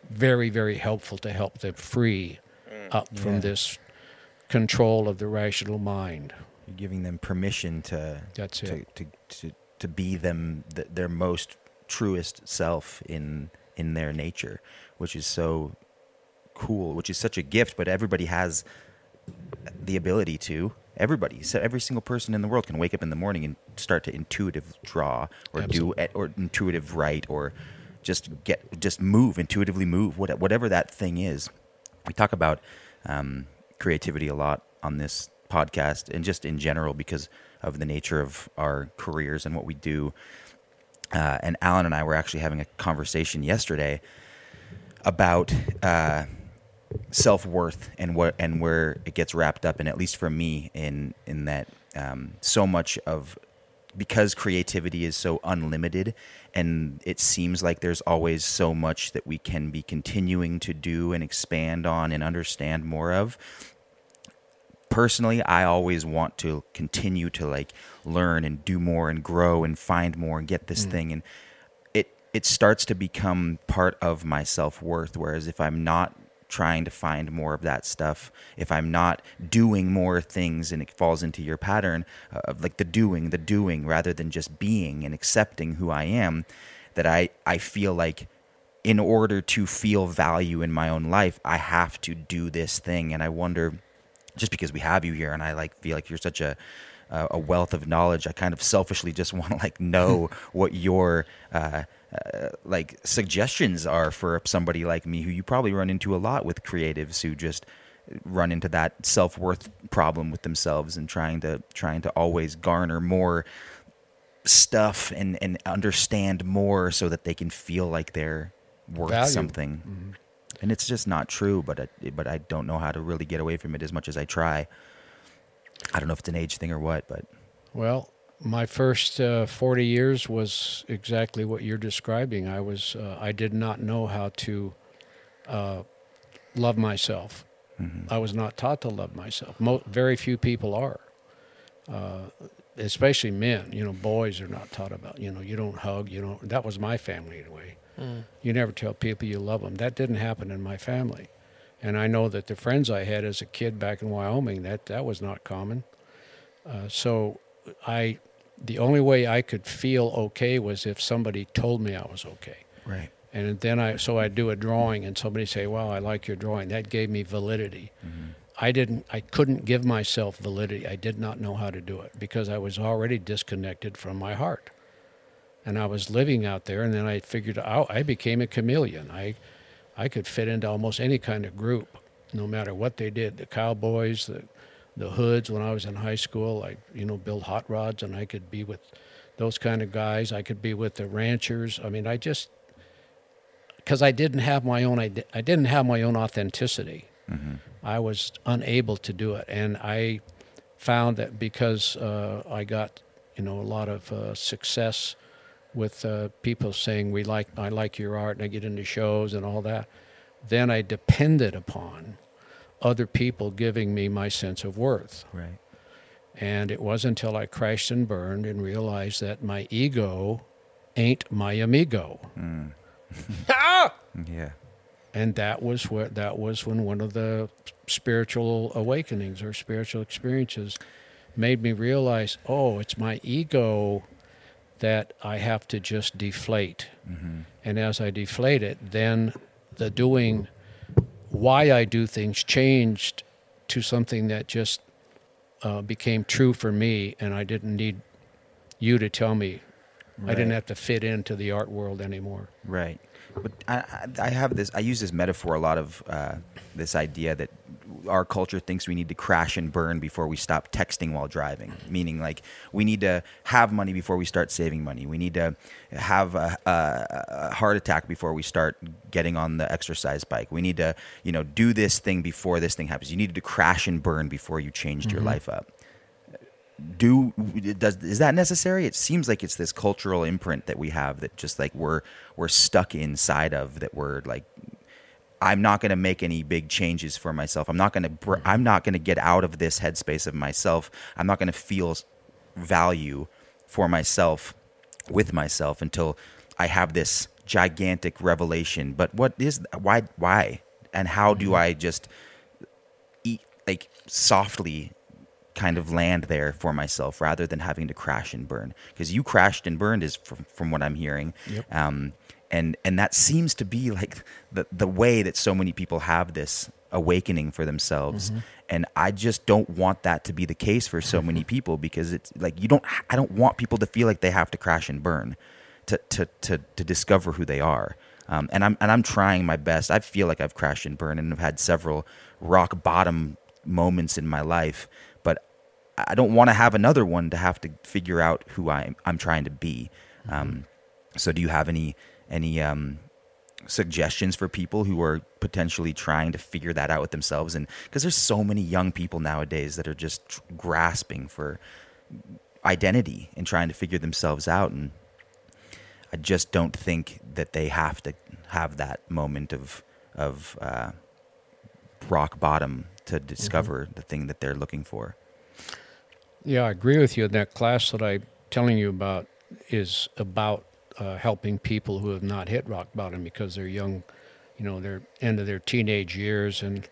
S5: very, very helpful to help them free mm. up from this control of the rational mind.
S2: You're giving them permission to
S5: That's
S2: to,
S5: it.
S2: to to to be them th- their most truest self in in their nature, which is so cool, which is such a gift. But everybody has the ability to. Everybody, so every single person in the world can wake up in the morning and start to intuitive draw or
S5: Absolutely.
S2: do or intuitive write or just get just move intuitively move whatever that thing is. We talk about um, creativity a lot on this podcast and just in general because of the nature of our careers and what we do. Uh, and Alan and I were actually having a conversation yesterday about uh, self worth and what and where it gets wrapped up in. At least for me, in in that um, so much of because creativity is so unlimited and it seems like there's always so much that we can be continuing to do and expand on and understand more of personally i always want to continue to like learn and do more and grow and find more and get this thing and it it starts to become part of my self-worth whereas if i'm not trying to find more of that stuff if i'm not doing more things and it falls into your pattern uh, of like the doing the doing rather than just being and accepting who i am that i i feel like in order to feel value in my own life, I have to do this thing. And I wonder, just because we have you here, and I like feel like you're such a a wealth of knowledge, I kind of selfishly just want to like know what your uh, uh, like suggestions are for somebody like me, who you probably run into a lot with creatives who just run into that self worth problem with themselves and trying to trying to always garner more stuff and and understand more so that they can feel like they're worth
S5: Value.
S2: something. And it's just not true, but I, but I don't know how to really get away from it as much as I try. I don't know if it's an age thing or what, but
S5: Well, my first uh, 40 years was exactly what you're describing. I was uh, I did not know how to uh, love myself. I was not taught to love myself. Mo- very few people are, uh, especially men. You know, boys are not taught about. You know, you don't hug. You don't. That was my family anyway. You never tell people you love them. That didn't happen in my family, and I know that the friends I had as a kid back in Wyoming that that was not common. Uh, so I, the only way I could feel okay was if somebody told me I was okay.
S2: right.
S5: And then I, so I'd do a drawing and somebody say, wow, I like your drawing. That gave me validity. Mm-hmm. I didn't, I couldn't give myself validity. I did not know how to do it because I was already disconnected from my heart. And I was living out there and then I figured out, I became a chameleon. I, I could fit into almost any kind of group, no matter what they did. The cowboys, the, the hoods when I was in high school, I, you know, build hot rods and I could be with those kind of guys. I could be with the ranchers. I mean, I just, because I didn't have my own I didn't have my own authenticity. I was unable to do it, and I found that because uh, I got you know a lot of uh, success with uh, people saying we like I like your art, and I get into shows and all that. Then I depended upon other people giving me my sense of worth.
S2: Right.
S5: And it wasn't until I crashed and burned and realized that my ego ain't my amigo. Mm. Ah!
S2: Yeah.
S5: and that was where that was when one of the spiritual awakenings or spiritual experiences made me realize oh it's my ego that i have to just deflate mm-hmm. and as i deflate it then the doing why i do things changed to something that just uh, became true for me and i didn't need you to tell me. I didn't have to fit into the art world anymore.
S2: Right. But I, I, have this. I use this metaphor a lot of uh, this idea that our culture thinks we need to crash and burn before we stop texting while driving. Meaning, like we need to have money before we start saving money. We need to have a, a, a heart attack before we start getting on the exercise bike. We need to, you know, do this thing before this thing happens. You needed to crash and burn before you changed your life up do does is that necessary? It seems like it's this cultural imprint that we have that just like we're we're stuck inside of that we're like i'm not going to make any big changes for myself. I'm not going to mm-hmm. i'm not going to get out of this headspace of myself. I'm not going to feel value for myself with myself until i have this gigantic revelation. But what is why why? And how do mm-hmm. i just eat like softly kind of land there for myself rather than having to crash and burn. Because you crashed and burned is from, from what i'm hearing.
S5: Yep.
S2: um, and and that seems to be like the the way that so many people have this awakening for themselves. And i just don't want that to be the case for so many people because it's like you don't i don't want people to feel like they have to crash and burn to to to, to discover who they are. Um, and i'm and i'm trying my best. I feel like i've crashed and burned and have had several rock bottom moments in my life I don't want to have another one to have to figure out who I'm I'm trying to be. Um, so, do you have any any um, suggestions for people who are potentially trying to figure that out with themselves? And because there's so many young people nowadays that are just grasping for identity and trying to figure themselves out, and I just don't think that they have to have that moment of of uh, rock bottom to discover the thing that they're looking for.
S5: Yeah, I agree with you. That class that I'm telling you about is about uh, helping people who have not hit rock bottom because they're young, you know, they're end of their teenage years, and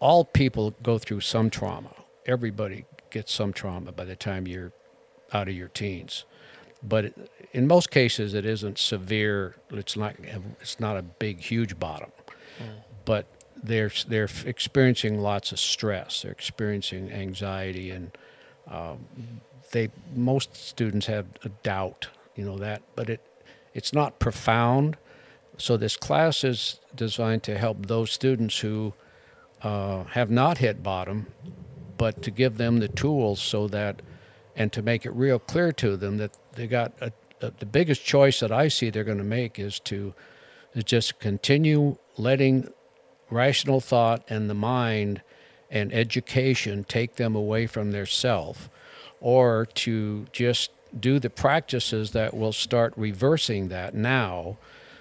S5: all people go through some trauma. Everybody gets some trauma by the time you're out of your teens, but it, in most cases, it isn't severe. It's not. It's not a big, huge bottom, but they're they're experiencing lots of stress. They're experiencing anxiety, and um, they most students have a doubt. You know that, but it it's not profound. So this class is designed to help those students who uh, have not hit bottom, but to give them the tools so that, and to make it real clear to them that they got a, a, the biggest choice that I see they're going to make is to is just continue letting rational thought and the mind and education take them away from their self, or to just do the practices that will start reversing that now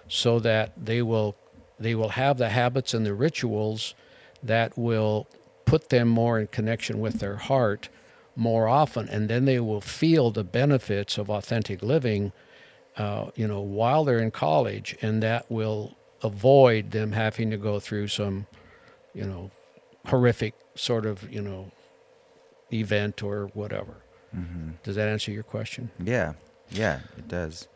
S5: so that they will they will have the habits and the rituals that will put them more in connection with their heart more often. And then they will feel the benefits of authentic living uh, you know while they're in college. And that will avoid them having to go through some you know horrific sort of you know event or whatever does that answer your question
S2: Yeah, yeah, it does.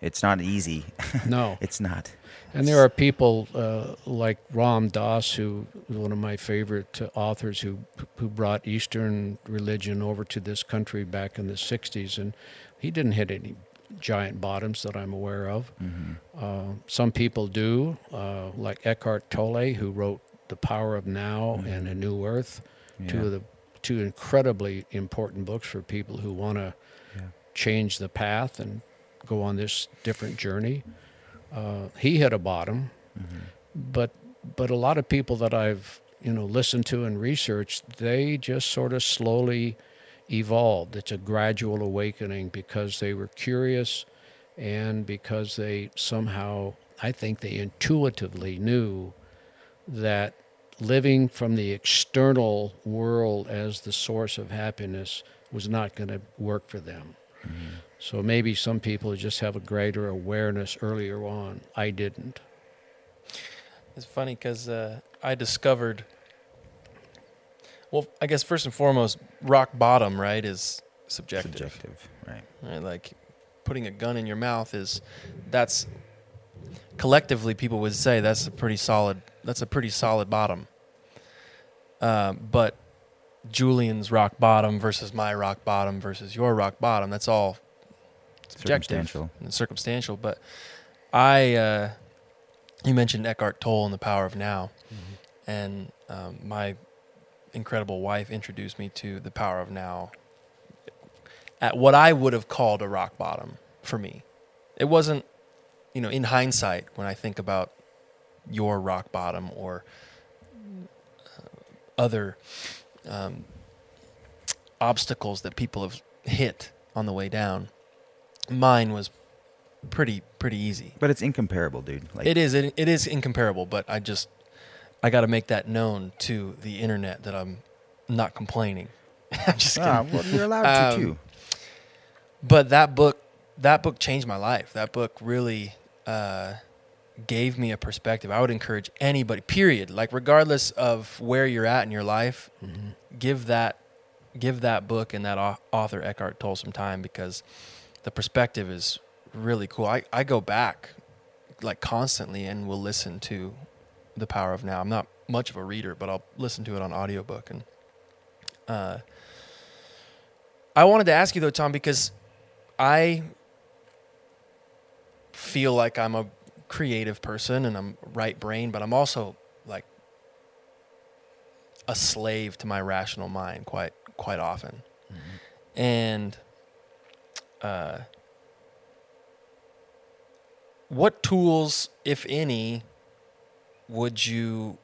S2: It's not easy.
S5: no
S2: it's not.
S5: And there are people uh, like Ram Dass, who is one of my favorite uh, authors, who who brought Eastern religion over to this country back in the '60s, and he didn't hit any giant bottoms that I'm aware of. Uh, some people do, uh, like Eckhart Tolle, who wrote *The Power of Now* and *A New Earth*, two of the two incredibly important books for people who want to change the path and go on this different journey. Uh, he hit a bottom, but but a lot of people that I've you know listened to and researched, they just sort of slowly evolved. It's a gradual awakening because they were curious, and because they somehow, I think they intuitively knew that living from the external world as the source of happiness was not going to work for them. So maybe some people just have a greater awareness earlier on. I didn't.
S1: It's funny because uh, I discovered. Well, I guess first and foremost, rock bottom, right, is subjective.
S2: Subjective, right?
S1: Right? Like putting a gun in your mouth is that's collectively people would say that's a pretty solid. That's a pretty solid bottom. Um, but Julian's rock bottom versus my rock bottom versus your rock bottom. That's all subjective
S2: Circumstantial.
S1: and circumstantial. But I, uh, you mentioned Eckhart Tolle and the Power of Now, and um, my incredible wife introduced me to the Power of Now at what I would have called a rock bottom for me. It wasn't, you know, in hindsight when I think about your rock bottom or uh, other um, obstacles that people have hit on the way down, mine was pretty pretty easy.
S2: But it's incomparable, dude. Like
S1: It is it, it is incomparable, but I just I got to make that known to the internet that I'm not complaining. I'm just kidding.
S2: Ah, well, you're allowed
S1: Um,
S2: to too.
S1: but that book that book changed my life that book really uh, gave me a perspective i would encourage anybody period. Like regardless of where you're at in your life give that give that book and that author eckhart tolle some time because the perspective is really cool. I, I go back like constantly and will listen to the power of now. I'm not much of a reader but i'll listen to it on audiobook. And uh, I wanted to ask you though, Tom, because I feel like I'm a creative person and I'm right brain, but I'm also like a slave to my rational mind quite quite often. And uh, what tools, if any, would you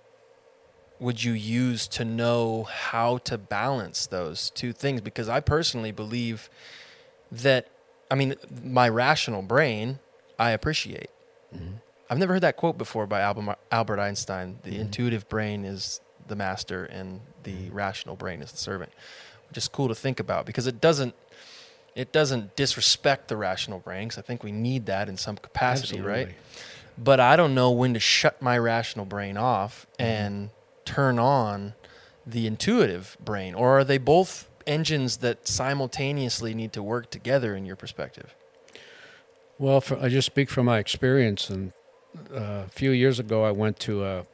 S1: would you use to know how to balance those two things? Because I personally believe that, I mean, my rational brain, I appreciate. I've never heard that quote before by Albert Einstein. The mm-hmm. intuitive brain is the master, and the mm-hmm. rational brain is the servant. Which is cool to think about because it doesn't it doesn't disrespect the rational brain because I think we need that in some capacity, right? But I don't know when to shut my rational brain off mm-hmm. and turn on the intuitive brain. Or are they both engines that simultaneously need to work together in your perspective?
S5: Well, for, I just speak from my experience. And uh, a few years ago, I went to a,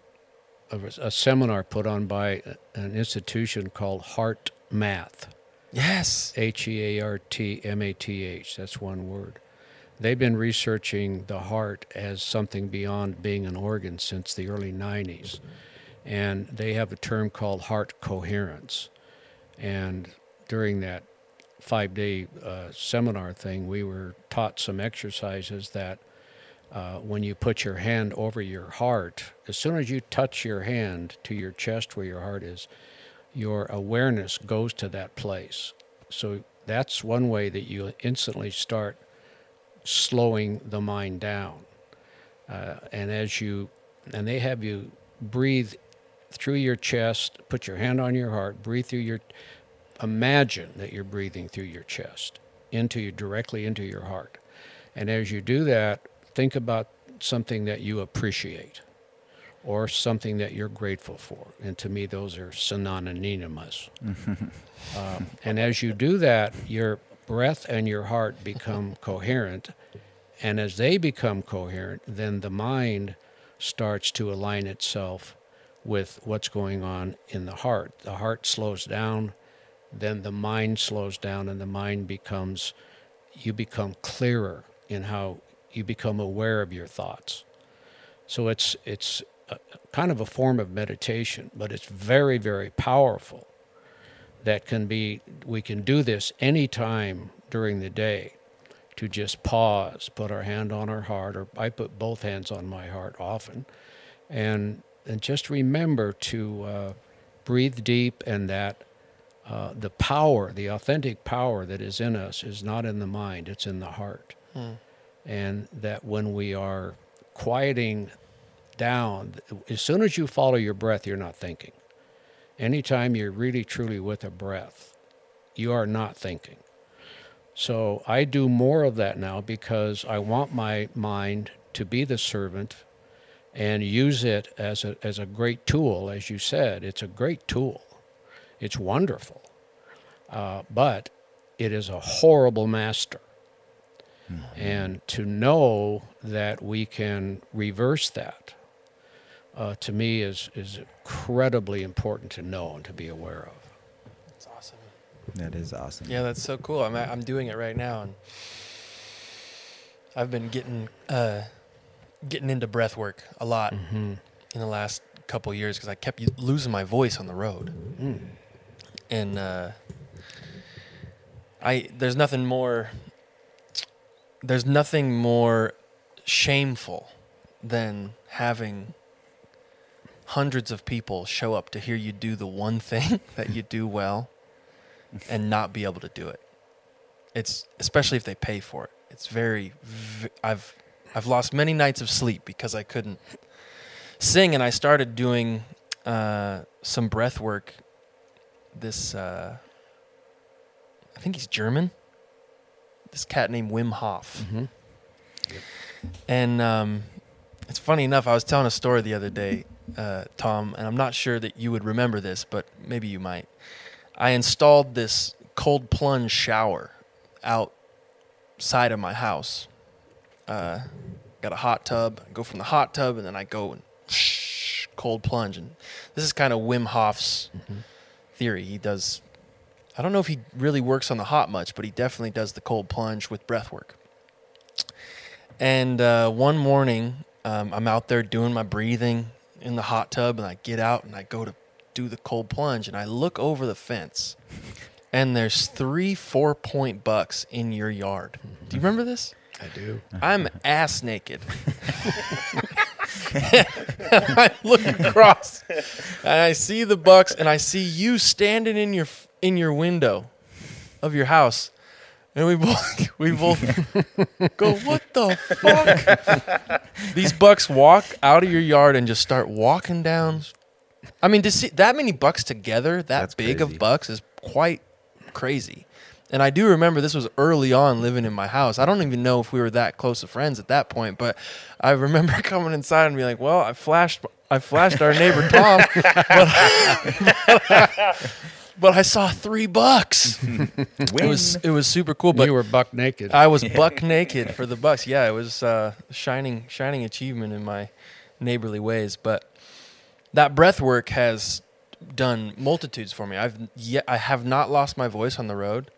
S5: a, a seminar put on by an institution called Heart Math.
S1: Yes.
S5: H E A R T M A T H. That's one word. They've been researching the heart as something beyond being an organ since the early 90s. And they have a term called heart coherence. And during that five day uh, seminar thing, we were taught some exercises that uh, when you put your hand over your heart, as soon as you touch your hand to your chest where your heart is, your awareness goes to that place. So that's one way that you instantly start slowing the mind down. Uh, and as you, and they have you breathe through your chest, put your hand on your heart, breathe through your, imagine that you're breathing through your chest, into you, directly into your heart. And as you do that, think about something that you appreciate or something that you're grateful for. And to me, those are synonymous. um, and as you do that, your breath and your heart become coherent. And as they become coherent, then the mind starts to align itself with what's going on in the heart. The heart slows down, then the mind slows down, and the mind becomes, you become clearer in how you become aware of your thoughts. So it's, it's a, kind of a form of meditation, but it's very, very powerful. That can be, we can do this anytime during the day to just pause, put our hand on our heart, or I put both hands on my heart often, and and just remember to uh, breathe deep, and that uh, the power, the authentic power that is in us, is not in the mind; it's in the heart, and that when we are quieting down, as soon as you follow your breath, you're not thinking. Anytime you're really truly with a breath, you are not thinking. So I do more of that now because I want my mind to be the servant and use it as a, as a great tool. As you said, it's a great tool, it's wonderful. Uh, but it is a horrible master. And to know that we can reverse that, uh, to me, is, is incredibly important to know and to be aware of.
S1: That's awesome.
S2: That is awesome.
S1: Yeah, that's so cool. I'm I'm doing it right now, and I've been getting uh, getting into breath work a lot in the last couple years because I kept losing my voice on the road, and uh, I there's nothing more there's nothing more shameful than having hundreds of people show up to hear you do the one thing that you do well and not be able to do it. It's especially if they pay for it. It's very I've I've lost many nights of sleep because I couldn't sing and I started doing uh, some breath work this uh, I think he's German. This cat named Wim Hof. And um, it's funny enough, I was telling a story the other day, uh, Tom, and I'm not sure that you would remember this, but maybe you might. I installed this cold plunge shower outside of my house. Uh, got a hot tub. I go from the hot tub, and then I go and cold plunge. And this is kind of Wim Hof's theory. He does. I don't know if he really works on the hot much, but he definitely does the cold plunge with breath work. And uh, one morning, um, I'm out there doing my breathing in the hot tub, and I get out and I go to do the cold plunge, and I look over the fence, and there's three four point bucks in your yard. Do you remember this?
S5: I do.
S1: I'm ass naked. I look across and I see the bucks and I see you standing in your in your window of your house. And we both we both go, What the fuck? These bucks walk out of your yard and just start walking down. I mean, to see that many bucks together, that
S2: That's
S1: big
S2: crazy.
S1: of bucks is quite crazy. And I do remember this was early on living in my house. I don't even know if we were that close of friends at that point, but I remember coming inside and being like, "Well, I flashed, I flashed our neighbor Tom, but, but I saw three bucks. it was it was super cool. But
S5: you were buck naked.
S1: I was buck naked for the Bucks. Yeah, it was uh, shining shining achievement in my neighborly ways. But that breath work has done multitudes for me. I've yet I have not lost my voice on the road.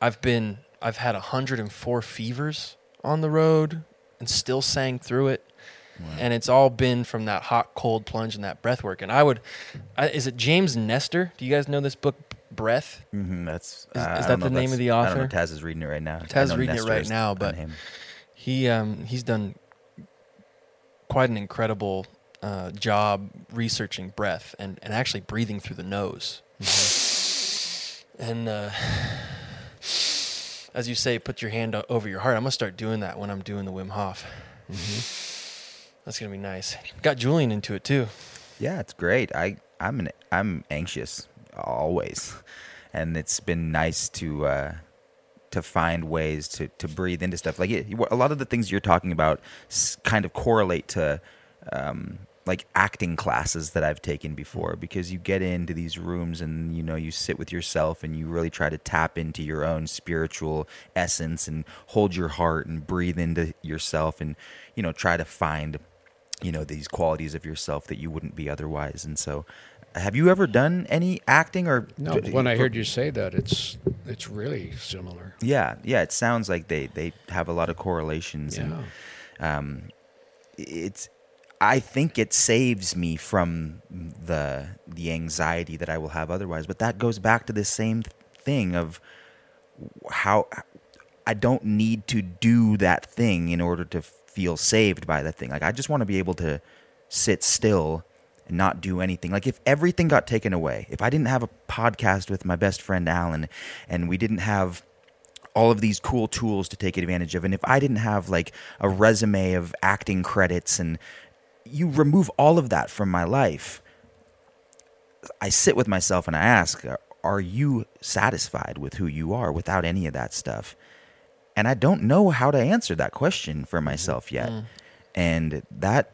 S1: I've been I've had 104 fevers on the road and still sang through it. And it's all been from that hot cold plunge and that breath work. And I would, I, is it James Nestor? Do you guys know this book, Breath?
S2: hmm that's
S1: Is-
S2: uh,
S1: is that the name of the
S2: I don't know.
S1: author?
S2: Taz is reading it right now.
S1: Taz reading it right now, but
S2: him.
S1: he um, he's done quite an incredible uh, job researching breath and, and actually breathing through the nose. And uh, as you say, put your hand over your heart. I'm gonna start doing that when I'm doing the Wim Hof. That's gonna be nice. Got Julian into it too.
S2: Yeah, it's great. I I'm an, I'm anxious always, and it's been nice to uh, to find ways to to breathe into stuff. Like it, a lot of the things you're talking about kind of correlate to um, like acting classes that I've taken before because you get into these rooms and you know you sit with yourself and you really try to tap into your own spiritual essence and hold your heart and breathe into yourself and you know try to find you know these qualities of yourself that you wouldn't be otherwise and so have you ever done any acting or
S5: no, but when I heard you say that, it's it's really similar.
S2: yeah yeah it sounds like they they have a lot of correlations
S5: Yeah.
S2: and um it's i think it saves me from the the anxiety that i will have otherwise but that goes back to the same thing of how i don't need to do that thing in order to feel saved by that thing like i just want to be able to sit still and not do anything like if everything got taken away if i didn't have a podcast with my best friend alan and we didn't have all of these cool tools to take advantage of. And if I didn't have like a resume of acting credits and you remove all of that from my life, I sit with myself and I ask, are you satisfied with who you are without any of that stuff? And I don't know how to answer that question for myself mm-hmm. yet. Mm. And that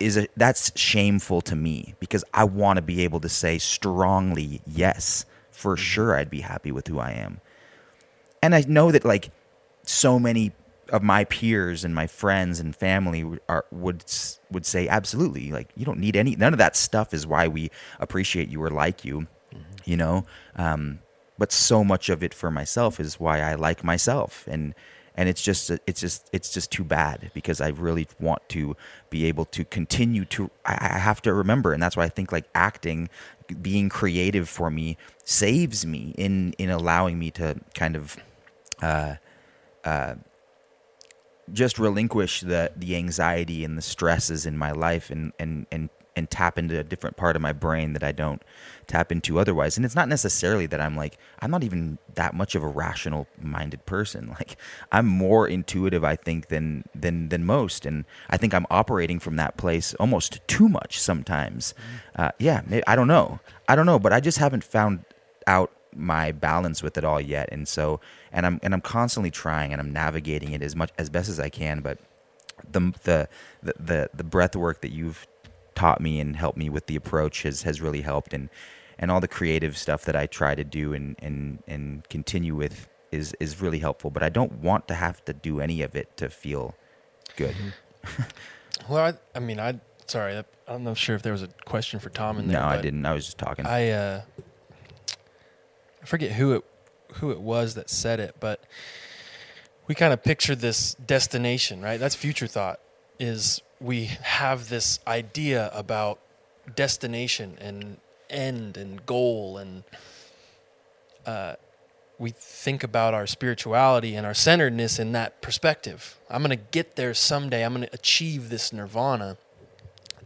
S2: is a, that's shameful to me because I want to be able to say strongly yes for mm-hmm. sure I'd be happy with who I am. And I know that like so many of my peers and my friends and family would- are would would say absolutely like you don't need any none of that stuff is why we appreciate you or like you, you know. Um, but so much of it for myself is why I like myself and and it's just it's just it's just too bad because I really want to be able to continue to I, I have to remember and that's why I think like acting being creative for me saves me in in allowing me to kind of uh uh just relinquish the the anxiety and the stresses in my life and and and and tap into a different part of my brain that I don't tap into otherwise. And it's not necessarily that I'm like I'm not even that much of a rational minded person. Like I'm more intuitive I think than than than most and I think I'm operating from that place almost too much sometimes. Uh, yeah, I don't know. I don't know, but I just haven't found out my balance with it all yet and so and I'm and I'm constantly trying and I'm navigating it as much as best as I can but the the the the, the breath work that you've taught me and helped me with the approach has has really helped and and all the creative stuff that I try to do and and and continue with is is really helpful but I don't want to have to do any of it to feel good.
S1: Well, I, I mean, I sorry, I- I'm not sure if there was a question for Tom in there.
S2: No, I didn't. I was just talking.
S1: I uh, I forget who it who it was that said it, but we kind of picture this destination, right? That's future thought. Is we have this idea about destination and end and goal, and uh, we think about our spirituality and our centeredness in that perspective. I'm going to get there someday. I'm going to achieve this nirvana,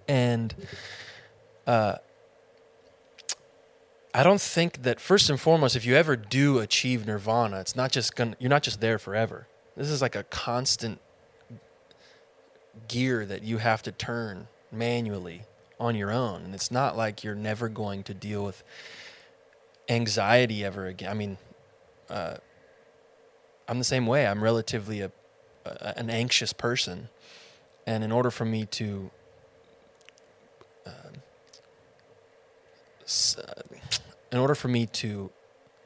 S1: and uh, I don't think that first and foremost, if you ever do achieve nirvana, it's not just gonna you're not just there forever. This is like a constant gear that you have to turn manually on your own. And it's not like you're never going to deal with anxiety ever again. I mean, uh, I'm the same way. I'm relatively a, a an anxious person, and in order for me to uh, uh, in order for me to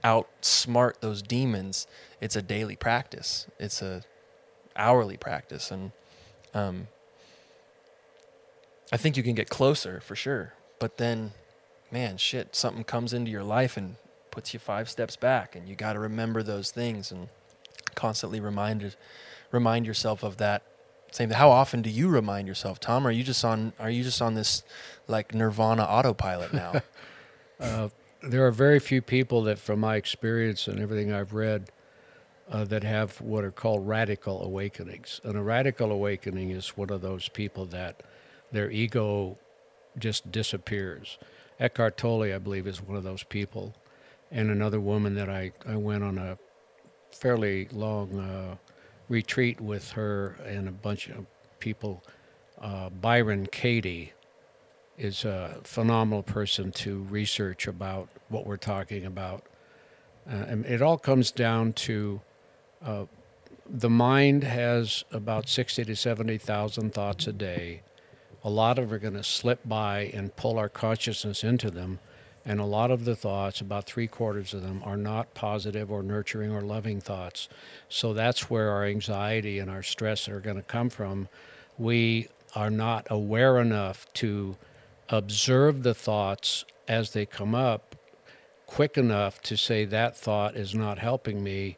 S1: outsmart those demons, it's a daily practice. It's a hourly practice, and um, I think you can get closer for sure. But then, man, shit, something comes into your life and puts you five steps back, and you got to remember those things and constantly reminded remind yourself of that. Same. How often do you remind yourself, Tom? Are you just on? Are you just on this like Nirvana autopilot now?
S5: Uh, there are very few people that, from my experience and everything I've read, uh, that have what are called radical awakenings. And a radical awakening is one of those people that their ego just disappears. Eckhart Tolle, I believe, is one of those people. And another woman that I, I went on a fairly long uh, retreat with her and a bunch of people. Uh, Byron Katie is a phenomenal person to research about what we're talking about. Uh, and it all comes down to uh, the mind has about 60 to 70,000 thoughts a day. A lot of are going to slip by and pull our consciousness into them. And a lot of the thoughts, about three quarters of them, are not positive or nurturing or loving thoughts. So that's where our anxiety and our stress are going to come from. We are not aware enough to observe the thoughts as they come up quick enough to say that thought is not helping me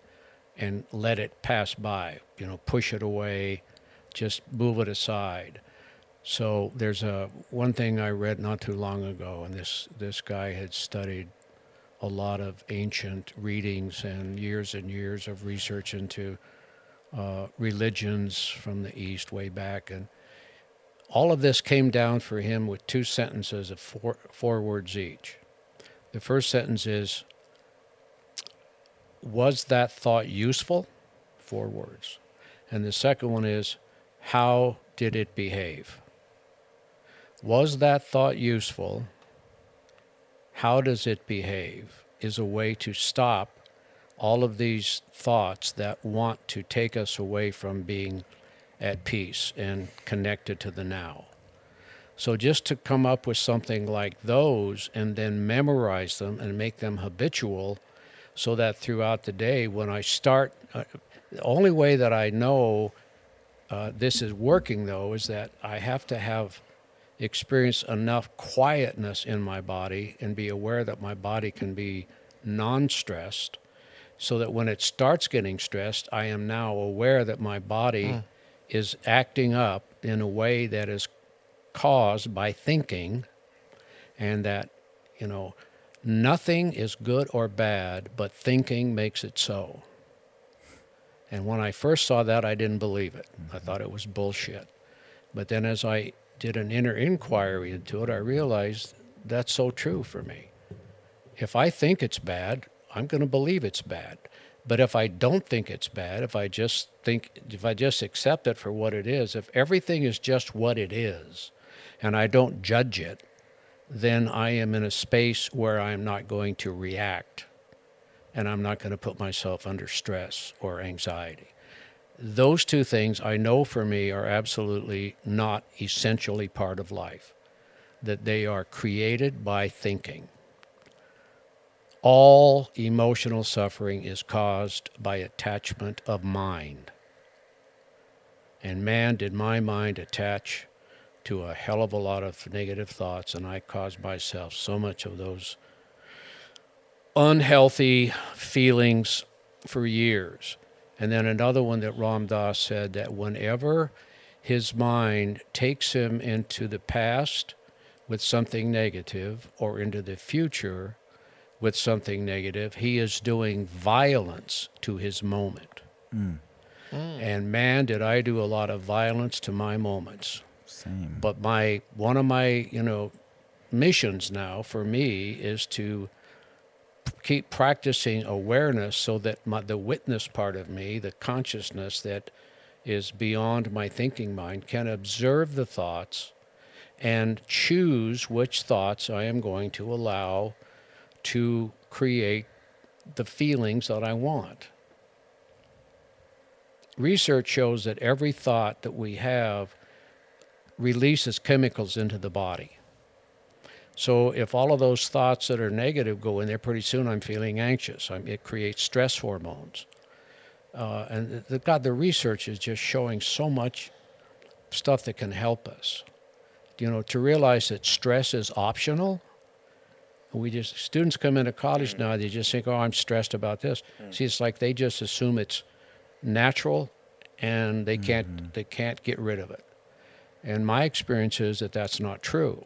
S5: and let it pass by, you know, push it away, just move it aside. So there's a one thing I read not too long ago, and this this guy had studied a lot of ancient readings and years and years of research into uh, religions from the East way back, and all of this came down for him with two sentences of four, four words each. The first sentence is, Was that thought useful? Four words. And the second one is, How did it behave? Was that thought useful? How does it behave? Is a way to stop all of these thoughts that want to take us away from being at peace and connected to the now. So just to come up with something like those and then memorize them and make them habitual so that throughout the day when I start uh, the only way that I know uh, this is working though is that I have to have experience enough quietness in my body and be aware that my body can be non-stressed so that when it starts getting stressed I am now aware that my body
S1: Mm.
S5: Is acting up in a way that is caused by thinking and that you know nothing is good or bad but thinking makes it so. And when i first saw that i didn't believe it. I mm-hmm. thought it was bullshit. But then as i did an inner inquiry into it i realized that's so true for me. If i think it's bad i'm going to believe it's bad but if I don't think it's bad, if I just think, if I just accept it for what it is, if everything is just what it is, and I don't judge it, then I am in a space where I'm not going to react and I'm not going to put myself under stress or anxiety. Those two things I know for me are absolutely not essentially part of life, that they are created by thinking all emotional suffering is caused by attachment of mind. And man, did my mind attach to a hell of a lot of negative thoughts, and I caused myself so much of those unhealthy feelings for years. And then another one that Ram Dass said that whenever his mind takes him into the past with something negative or into the future with something negative, he is doing violence to his moment. Mm. Mm. And man, did I do a lot of violence to my moments.
S2: Same.
S5: But my one of my you know missions now for me is to p- keep practicing awareness so that my, the witness part of me, the consciousness that is beyond my thinking mind, can observe the thoughts and choose which thoughts I am going to allow to create the feelings that I want. Research shows that every thought that we have releases chemicals into the body. So if all of those thoughts that are negative go in there, pretty soon I'm feeling anxious. I'm, it creates stress hormones. Uh, and the, God, the research is just showing so much stuff that can help us. You know, to realize that stress is optional. We just students come into college now. They just think, "Oh, I'm stressed about this." Mm. See, it's like they just assume it's natural, and they can't mm-hmm. they can't get rid of it. And my experience is that that's not true.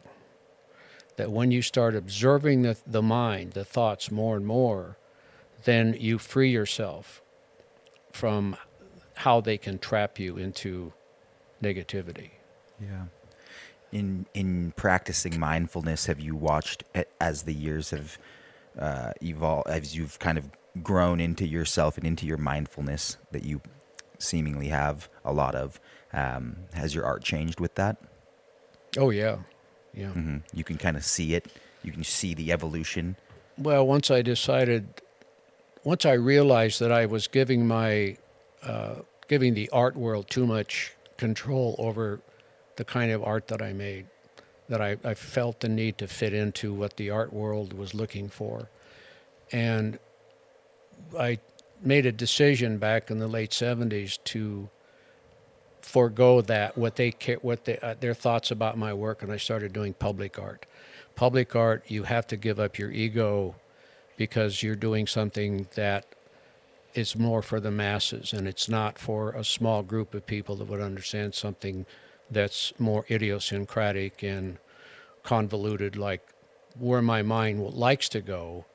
S5: That when you start observing the, the mind, the thoughts more and more, then you free yourself from how they can trap you into negativity.
S2: Yeah. In in practicing mindfulness, have you watched as the years have uh, evolved, as you've kind of grown into yourself and into your mindfulness that you seemingly have a lot of? Um, has your art changed with that?
S5: Oh yeah, yeah.
S2: hmm You can kind of see it. You can see the evolution.
S5: Well, once I decided, once I realized that I was giving my, uh, giving the art world too much control over the kind of art that I made, that I, I felt the need to fit into what the art world was looking for. And I made a decision back in the late 70s to forego that what they what they, uh, their thoughts about my work and I started doing public art. Public art you have to give up your ego because you're doing something that is more for the masses and it's not for a small group of people that would understand something that's more idiosyncratic and convoluted like where my mind likes to go.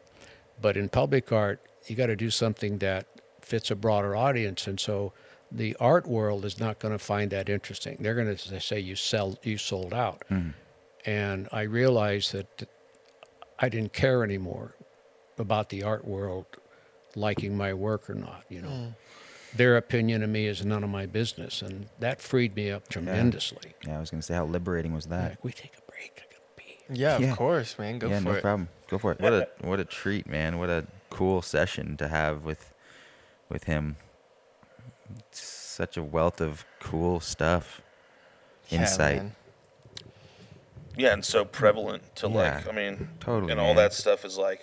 S5: But in public art you got to do something that fits a broader audience and so the art world is not going to find that interesting. They're going to say you sell you sold out. Mm-hmm. And i realized that i didn't care anymore about the art world liking my work or not you know mm. Their opinion of me is none of my business and that freed me up tremendously
S2: Yeah, I was going to say, how liberating was that?
S5: like we take a break i gotta pee
S1: Yeah,
S2: Yeah.
S1: of course, man. Go
S2: yeah,
S1: for
S2: no
S1: it.
S2: problem. Go for it. What a what a treat, man. What a cool session to have with with him. Such a wealth of cool stuff.
S1: Yeah,
S2: Insight.
S1: man.
S3: Yeah, and so prevalent to like I mean,
S2: totally,
S3: and all
S2: man.
S3: that stuff is like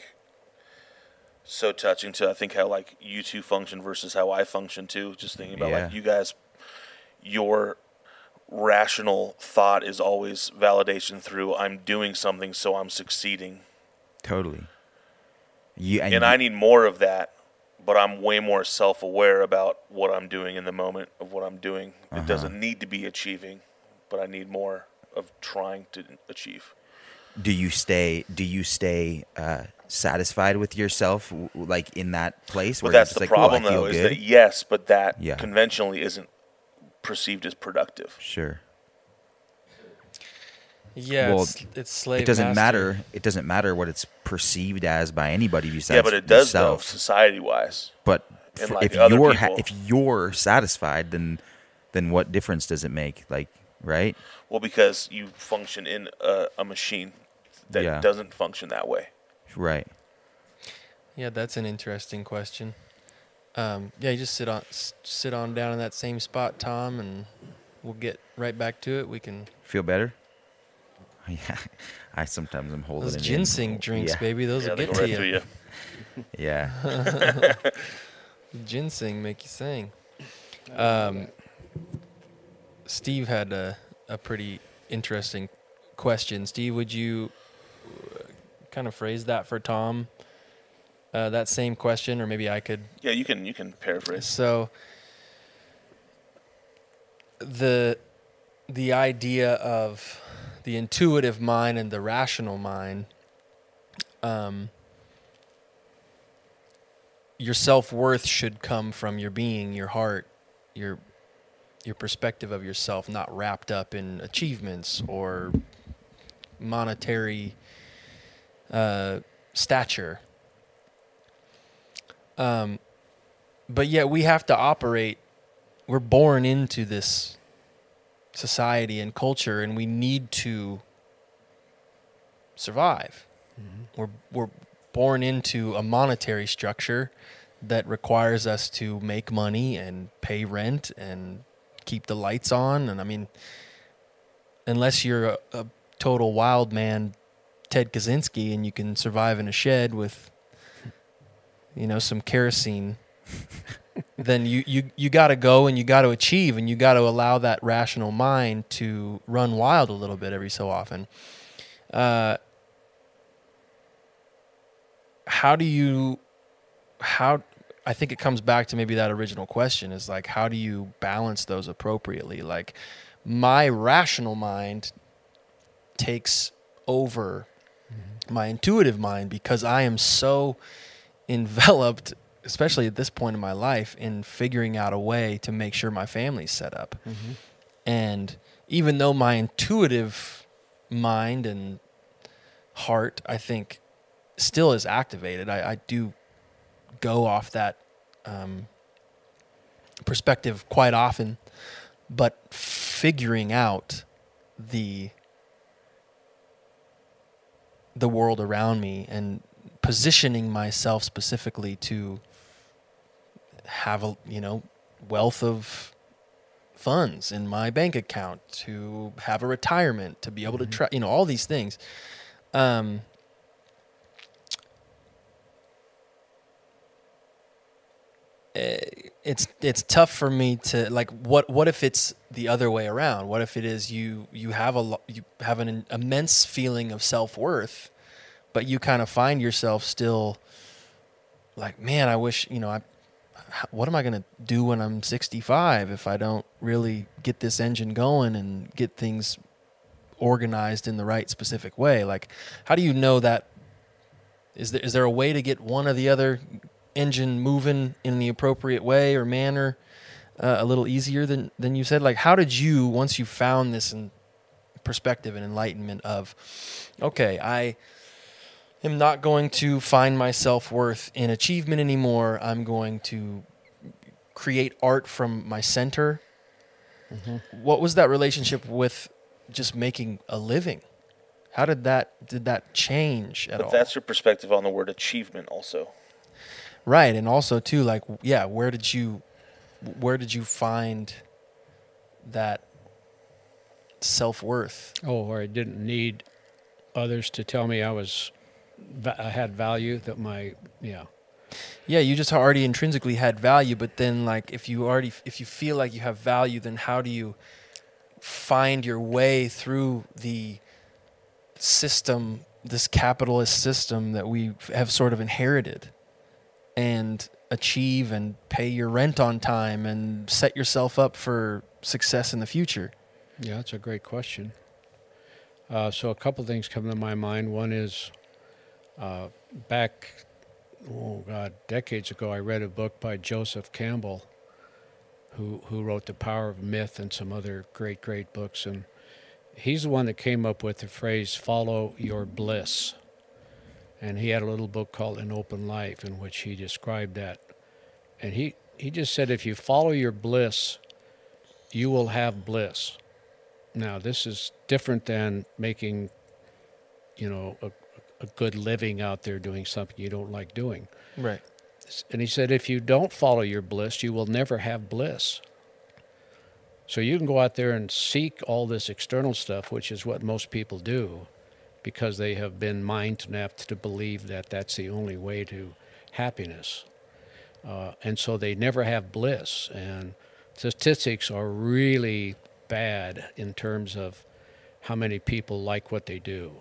S3: so touching to I think how like you two function versus how I function too. Just thinking about like you guys, your rational thought is always validation through I'm doing something, so I'm succeeding,
S2: Totally. You and,
S3: and
S2: you-
S3: I need more of that. But I'm way more self-aware about what I'm doing in the moment of what I'm doing.
S2: Uh-huh.
S3: It doesn't need to be achieving, but I need more of trying to achieve.
S2: Do you stay do you stay uh, satisfied with yourself w- w- like in that place
S3: But
S2: where you're
S3: that's the
S2: like,
S3: problem,
S2: feel
S3: though, is
S2: good?
S3: that yes, but that
S2: Yeah.
S3: conventionally isn't perceived as productive.
S2: Sure.
S1: Yeah,
S2: Well,
S1: it's, it's slave.
S2: it doesn't
S1: master.
S2: matter. It doesn't matter what it's perceived as by anybody besides
S3: yeah, but it does though, society-wise.
S2: But for-
S3: like,
S2: if you're ha- if you're satisfied, then then what difference does it make? Like, right?
S3: Well, because you function in a, a machine that
S2: Yeah.
S3: doesn't function that way.
S2: Right.
S1: Yeah, that's an interesting question. Um, yeah, you just sit on sit on down in that same spot, Tom, and we'll get right back to it. We can
S2: Feel better? Yeah. I sometimes am holding
S1: those
S2: it in.
S1: ginseng drinks,
S2: Yeah.
S1: baby. Those
S3: yeah,
S1: will
S3: they
S1: get to
S3: right
S1: you.
S3: through you.
S2: Yeah.
S1: Ginseng make you sing. Um, Steve had a, a pretty interesting question. Steve, would you kind of phrase that for Tom? Uh, that same question, or maybe I could.
S3: Yeah, you can you can paraphrase.
S1: So the the idea of the intuitive mind and the rational mind. Um, your self worth should come from your being, your heart, your your perspective of yourself, not wrapped up in achievements or monetary uh, stature. Um, but yet we have to operate. We're born into this society and culture, and we need to survive. We're we're born into a monetary structure that requires us to make money and pay rent and keep the lights on. And I mean, unless you're a, a total wild man Ted Kaczynski and you can survive in a shed with, you know, some kerosene, then you you you got to go and you got to achieve and you got to allow that rational mind to run wild a little bit every so often. Uh, how do you how I think it comes back to maybe that original question is like how do you balance those appropriately? Like my rational mind takes over my intuitive mind because I am so enveloped, especially at this point in my life, in figuring out a way to make sure my family's set up. And even though my intuitive mind and heart, I think, still is activated, I, I do go off that um, perspective quite often. But figuring out the the world around me and positioning myself specifically to have a you know wealth of funds in my bank account to have a retirement to be able to try you know all these things. Um Eh, it's it's tough for me to like what what if it's the other way around? What if it is you you have a you have an immense feeling of self-worth but you kind of find yourself still like man i wish you know i what am i going to do when i'm 65 if i don't really get this engine going and get things organized in the right specific way? Like how do you know that? Is there is there a way to get one or the other engine moving in the appropriate way or manner uh, a little easier than than you said? Like how did you once you found this in perspective and enlightenment of okay i am not going to find my self-worth in achievement anymore. I'm going to create art from my center. What was that relationship with just making a living? How did that did that change at
S3: But
S1: all?
S3: that's your perspective on the word achievement, also.
S1: Right, and also too, like, yeah, where did you, where did you find that self worth?
S5: Oh, where I didn't need others to tell me I was, I had value. That my, yeah,
S1: Yeah, you just already intrinsically had value, but then, like, if you already, if you feel like you have value, then how do you find your way through the system, this capitalist system that we have sort of inherited, and achieve and pay your rent on time and set yourself up for success in the future?
S5: yeah, that's a great question. Uh, so a couple things come to my mind. One is, uh, back, oh God, decades ago, I read a book by Joseph Campbell, who who wrote The Power of Myth and some other great, great books, and he's the one that came up with the phrase "follow your bliss." And he had a little book called An Open Life in which he described that. And he, he just said, if you follow your bliss, you will have bliss. Now, this is different than making, you know, a, a good living out there doing something you don't like doing.
S1: Right.
S5: And he said, if you don't follow your bliss, you will never have bliss. So you can go out there and seek all this external stuff, which is what most people do, because they have been mind napped to believe that that's the only way to happiness. Uh, and so they never have bliss. And statistics are really bad in terms of how many people like what they do.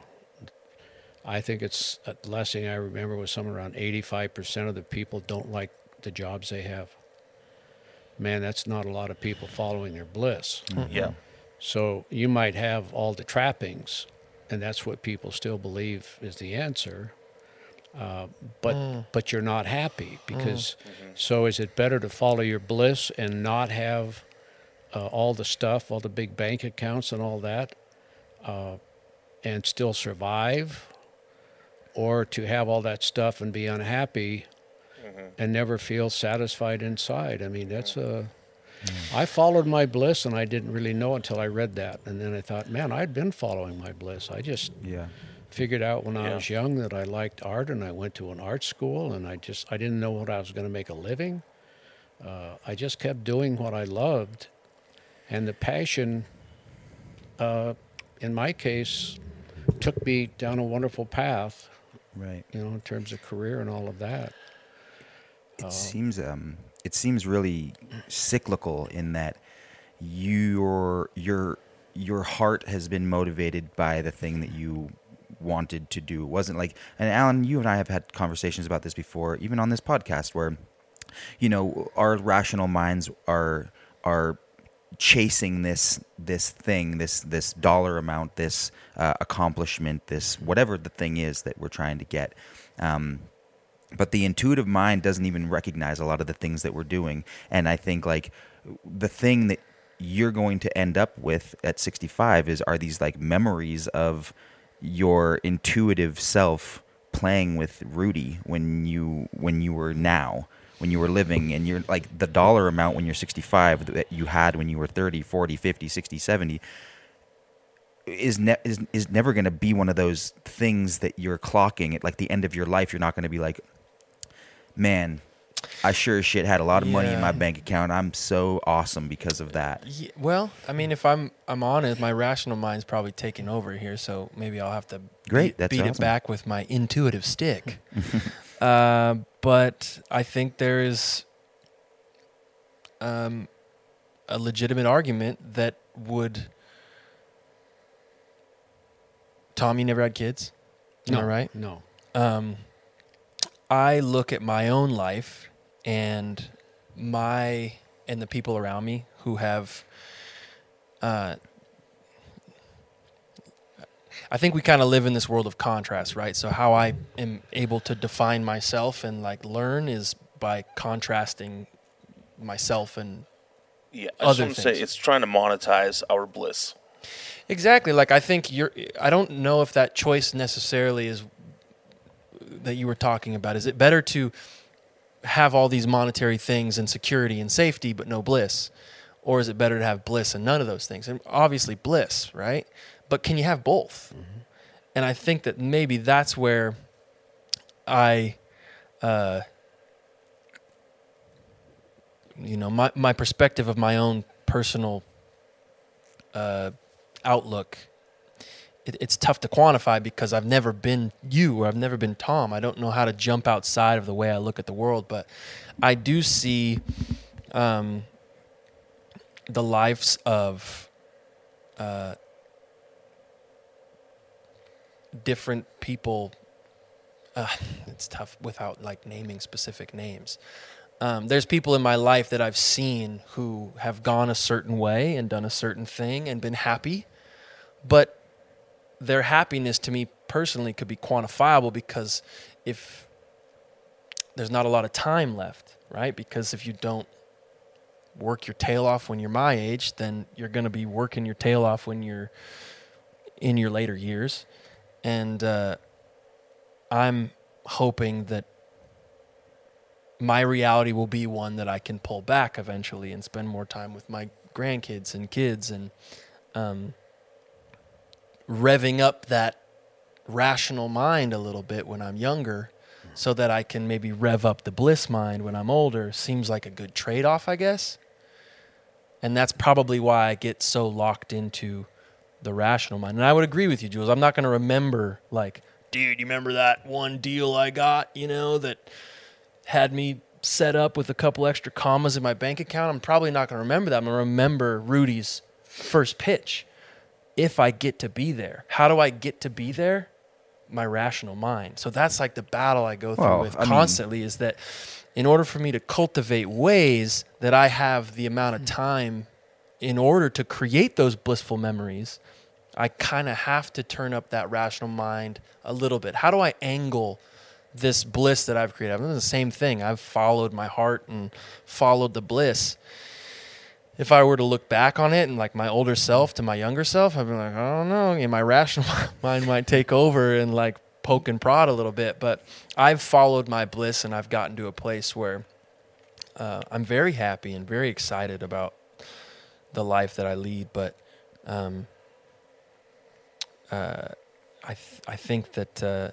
S5: I think it's uh, the last thing I remember was somewhere around 85% of the people don't like the jobs they have. Man, that's not a lot of people following their bliss.
S3: Yeah.
S5: So you might have all the trappings, and that's what people still believe is the answer. Uh, but but you're not happy because. So is it better to follow your bliss and not have uh, all the stuff, all the big bank accounts and all that, uh, and still survive, or to have all that stuff and be unhappy and never feel satisfied inside? I mean, that's a. I followed my bliss and I didn't really know until I read that. And then I thought, man, I'd been following my bliss. I just
S2: Yeah.
S5: figured out when I
S3: Yeah.
S5: was young that I liked art and I went to an art school and I just I didn't know what I was going to make a living. Uh, I just kept doing what I loved, and the passion, uh, in my case, took me down a wonderful path,
S2: Right.
S5: you know, in terms of career and all of that.
S2: It seems um, it seems really cyclical in that your your your heart has been motivated by the thing that you wanted to do. It wasn't like and Alan, you and I have had conversations about this before, even on this podcast, where you know our rational minds are are chasing this this thing, this this dollar amount, this uh, accomplishment, this whatever the thing is that we're trying to get. Um, but the intuitive mind doesn't even recognize a lot of the things that we're doing. And i think like the thing that you're going to end up with at 65 is are these like memories of your intuitive self playing with rudy when you when you were now when you were living. And you're like the dollar amount when you're 65 that you had when you were 30 40 50 60 70 is ne- is is never going to be one of those things that you're clocking. At like the end of your life you're not going to be like man i sure as shit had a lot of money in my bank account i'm so awesome because of that
S1: Ye- well, I mean, if I'm I'm honest, my rational mind's probably taking over here, so maybe I'll have to
S2: Great,
S1: beat,
S2: that's
S1: beat it back with my intuitive stick. uh, but I think there is um, a legitimate argument that would. Tom, you never had kids,
S5: No,
S1: right?
S5: No.
S1: um, I look at my own life and my and the people around me who have. Uh, I think we kind of live in this world of contrast, right? So how I am able to define myself and like learn is by contrasting myself and
S3: Yeah, I
S1: Other
S3: to say it's trying to monetize our bliss.
S1: Exactly. Like I think you're. I don't know if that choice necessarily is that you were talking about. Is it better to have all these monetary things and security and safety, but no bliss, or is it better to have bliss and none of those things? And obviously bliss, right? But can you have both? And I think that maybe that's where I, uh, you know, my my perspective of my own personal uh, outlook it, it's tough to quantify because I've never been you or I've never been Tom. I don't know how to jump outside of the way I look at the world, but I do see um, the lives of uh, different people. Uh, it's tough without like naming specific names. Um, there's people in my life that I've seen who have gone a certain way and done a certain thing and been happy, but their happiness to me personally could be quantifiable because if there's not a lot of time left, right? Because if you don't work your tail off when you're my age, then you're going to be working your tail off when you're in your later years. And uh, I'm hoping that my reality will be one that I can pull back eventually and spend more time with my grandkids and kids and um, revving up that rational mind a little bit when I'm younger so that I can maybe rev up the bliss mind when I'm older seems like a good trade off, I guess. And that's probably why I get so locked into the rational mind. And I would agree with you, Jules. I'm not going to remember, like, dude, you remember that one deal I got, you know, that had me set up with a couple extra commas in my bank account? I'm probably not going to remember that. I'm going to remember Rudy's first pitch if I get to be there. How do I get to be there? My rational mind. So that's like the battle I go through
S2: Well,
S1: with
S2: I mean-
S1: constantly is that in order for me to cultivate ways that I have the amount of hmm. time in order to create those blissful memories, I kind of have to turn up that rational mind a little bit. How do I angle this bliss that I've created? I've done the same thing. I've followed my heart and followed the bliss. If I were to look back on it and like my older self to my younger self, I'd be like, I don't know. And my rational mind might take over and like poke and prod a little bit. But I've followed my bliss and I've gotten to a place where uh, I'm very happy and very excited about the life that I lead. But um, uh, I th- I think that uh,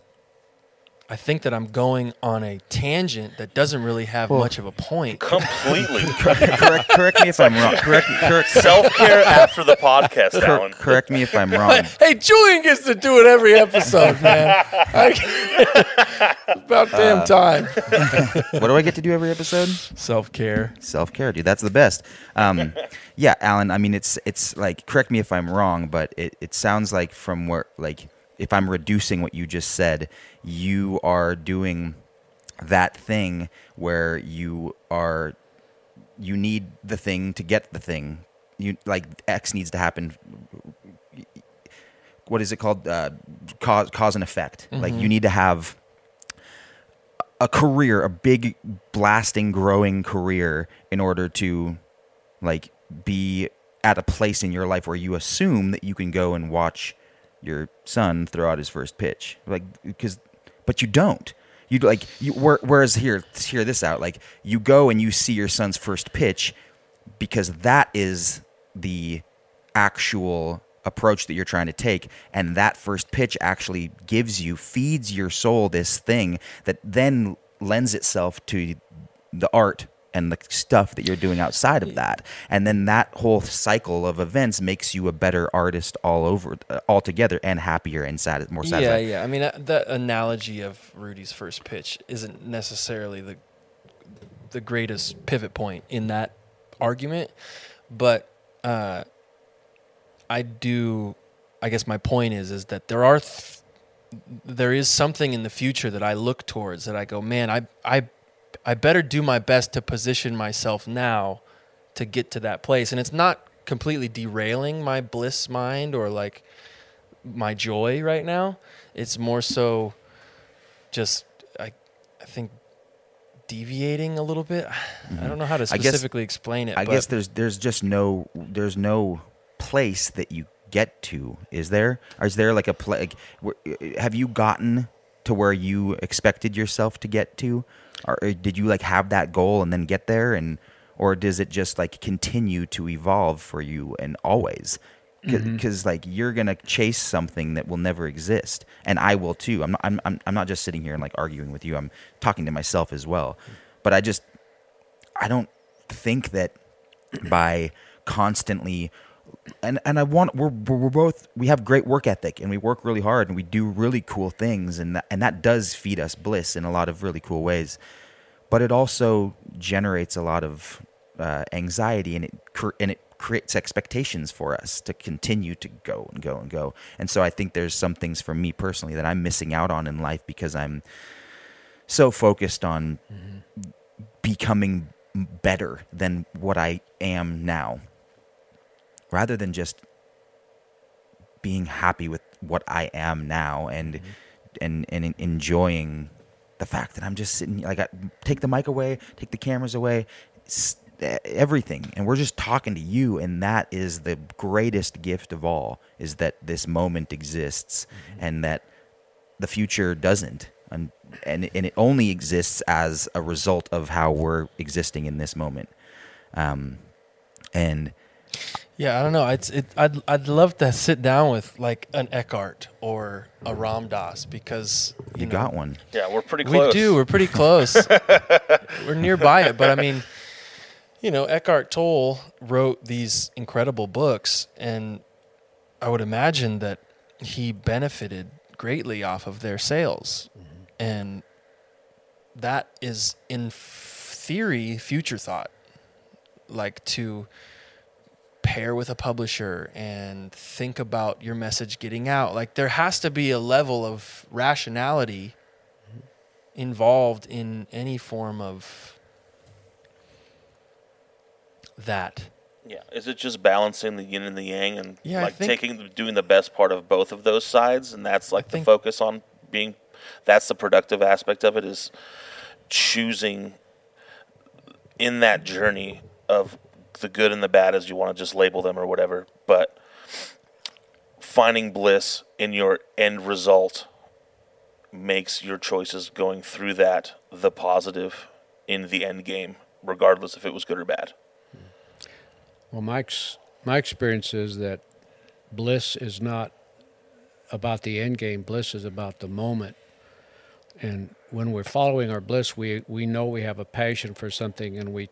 S1: I think that I'm going on a tangent that doesn't really have much of a point.
S3: Completely.
S2: correct, correct me if I'm wrong. Correct, correct,
S3: Self care after the podcast, Alan.
S2: correct me if I'm wrong.
S1: Hey, Julian gets to do it every episode, man. I- About damn time.
S2: What do I get to do every episode?
S1: Self care.
S2: Self care, dude. That's the best. Um, yeah, Alan. I mean, it's it's like correct me if I'm wrong, but it, it sounds like from where like if I'm reducing what you just said, you are doing that thing where you are you need the thing to get the thing. You like X needs to happen. What is it called? Uh, cause cause and effect. Like you need to have a career, a big blasting growing career in order to like be at a place in your life where you assume that you can go and watch your son throw out his first pitch. Like because but you don't. You like you whereas here hear this out. Like you go and you see your son's first pitch because that is the actual approach that you're trying to take and that first pitch actually gives you feeds your soul this thing that then lends itself to the art and the stuff that you're doing outside of that and then that whole cycle of events makes you a better artist all over uh, altogether and happier and sad, more
S1: sad.
S2: Yeah,
S1: yeah. I mean, uh, the analogy of Rudy's first pitch isn't necessarily the the greatest pivot point in that argument, but uh, I do. I guess my point is is that there are th- there is something in the future that I look towards that I go, man, I I I better do my best to position myself now to get to that place, and it's not completely derailing my bliss mind or like my joy right now. It's more so just I I think deviating a little bit. I don't know how to
S2: Mm-hmm. Guess-
S1: specifically explain it.
S2: I guess there's there's just no there's no place that you get to. Is there? Or is there like a pla Like, have you gotten to where you expected yourself to get to, or, or did you like have that goal and then get there, and or does it just like continue to evolve for you and always? Because mm-hmm. like you're gonna chase something that will never exist, and I will too. I'm not. I'm, I'm. I'm not just sitting here and like arguing with you. I'm talking to myself as well. But I just I don't think that by constantly and and I want we're we're both we have great work ethic and we work really hard and we do really cool things and that, and that does feed us bliss in a lot of really cool ways. But it also generates a lot of uh, anxiety and it and it creates expectations for us to continue to go and go and go. And so I think there's some things for me personally that I'm missing out on in life because I'm so focused on becoming better than what I am now rather than just being happy with what I am now and and and enjoying the fact that I'm just sitting like I take the mic away, take the cameras away, everything. And we're just talking to you and that is the greatest gift of all is that this moment exists and that the future doesn't. And, and and it only exists as a result of how we're existing in this moment. Um and
S1: Yeah, I don't know. It's it. I'd I'd love to sit down with like an Eckhart or a Ram Dass because
S2: you,
S1: know,
S2: got one
S3: Yeah, we're pretty close.
S1: We do. We're pretty close. We're nearby it, but I mean, you know, Eckhart Tolle wrote these incredible books, and I would imagine that he benefited greatly off of their sales, mm-hmm. and that is in theory future thought, like to pair with a publisher and think about your message getting out. Like there has to be a level of rationality involved in any form of that.
S3: Yeah, is it just balancing the yin and the yang and
S1: Yeah,
S3: like taking doing the best part of both of those sides and that's like the
S1: think-
S3: focus on being that's the productive aspect of it is choosing in that journey of the good and the bad as you want to just label them or whatever, but finding bliss in your end result makes your choices going through that the positive in the end game, regardless if it was good or bad.
S5: Well, Mike's my experience is that bliss is not about the end game. Bliss is about the moment and when we're following our bliss, we we know we have a passion for something, and we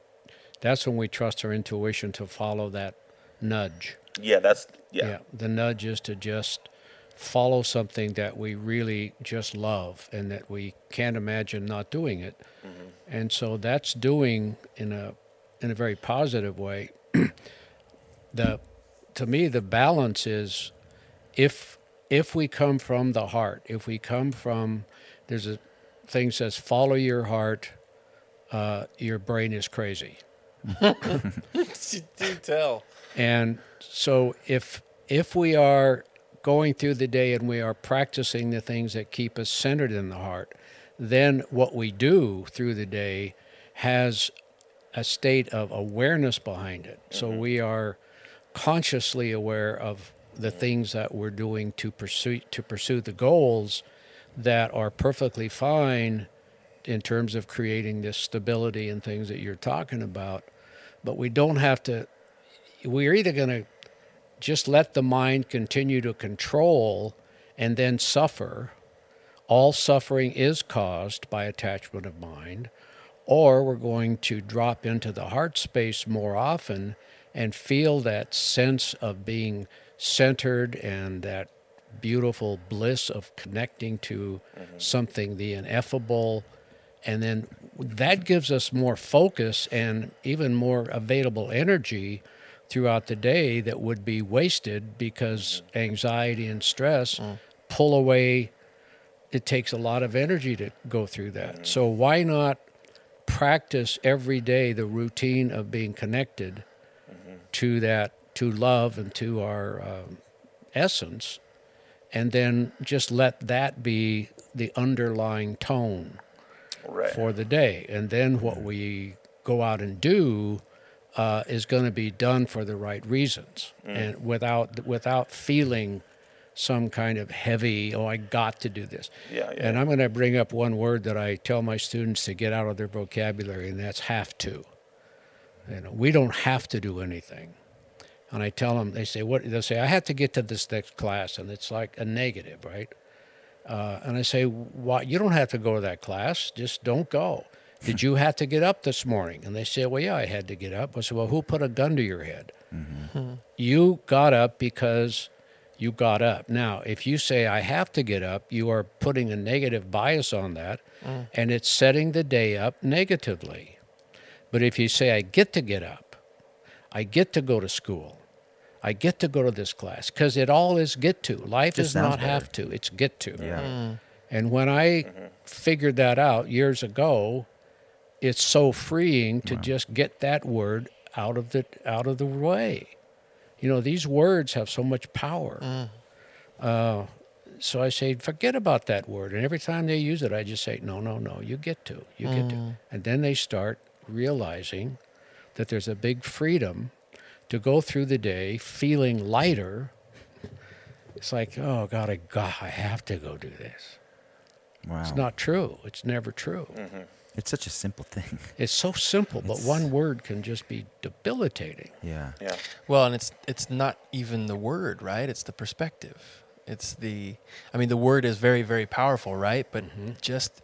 S5: that's when we trust our intuition to follow that nudge.
S3: Yeah, that's yeah.
S5: The nudge is to just follow something that we really just love and that we can't imagine not doing it. And so that's doing in a in a very positive way. the to me the balance is if if we come from the heart, if we come from there's a thing says follow your heart, uh, your brain is crazy.
S1: Do tell.
S5: And so if if we are going through the day and we are practicing the things that keep us centered in the heart, then what we do through the day has a state of awareness behind it. So mm-hmm. we are consciously aware of the things that we're doing to pursue to pursue the goals that are perfectly fine in terms of creating this stability and things that you're talking about. But we don't have to we're either going to just let the mind continue to control and then suffer. All suffering is caused by attachment of mind, or we're going to drop into the heart space more often and feel that sense of being centered and that beautiful bliss of connecting to mm-hmm. something, the ineffable. And then that gives us more focus and even more available energy throughout the day that would be wasted because anxiety and stress pull away. It takes a lot of energy to go through that. So, why not practice every day the routine of being connected to that, to love and to our um, essence, and then just let that be the underlying tone
S3: Right.
S5: for the day. And then what we go out and do uh, is going to be done for the right reasons and without without feeling some kind of heavy, oh, I got to do this.
S3: Yeah, yeah.
S5: And I'm going to bring up one word that I tell my students to get out of their vocabulary, and that's have to. You know, we don't have to do anything. And I tell them, they say, what? They'll say, I have to get to this next class, and it's like a negative, right? Uh, and I say, why? You don't have to go to that class. Just don't go. Did you have to get up this morning? And they say, well, yeah, I had to get up. I said, well, who put a gun to your head? Mm-hmm. Hmm. You got up because you got up. Now, if you say, I have to get up, you are putting a negative bias on that, mm. and it's setting the day up negatively. But if you say, I get to get up, I get to go to school, I get to go to this class, because it all is get to. Life is not
S2: better.
S5: have to, it's get to.
S2: Yeah. Mm.
S5: And when I figured that out years ago, it's so freeing to just get that word out of the out of the way. You know, these words have so much power. Mm. Uh, so I say, forget about that word. And every time they use it, I just say, no, no, no, you get to, you get to. Mm. And then they start realizing that there's a big freedom to go through the day feeling lighter. It's like, oh God, I, God, I have to go do this.
S2: Wow.
S5: It's not true. It's never true. Mm-hmm.
S2: It's such a simple thing.
S5: It's so simple, but
S2: It's-
S5: one word can just be debilitating.
S2: Yeah.
S3: Yeah.
S1: Well, and it's it's not even the word, right? It's the perspective. It's the I mean the word is very very powerful, right? But just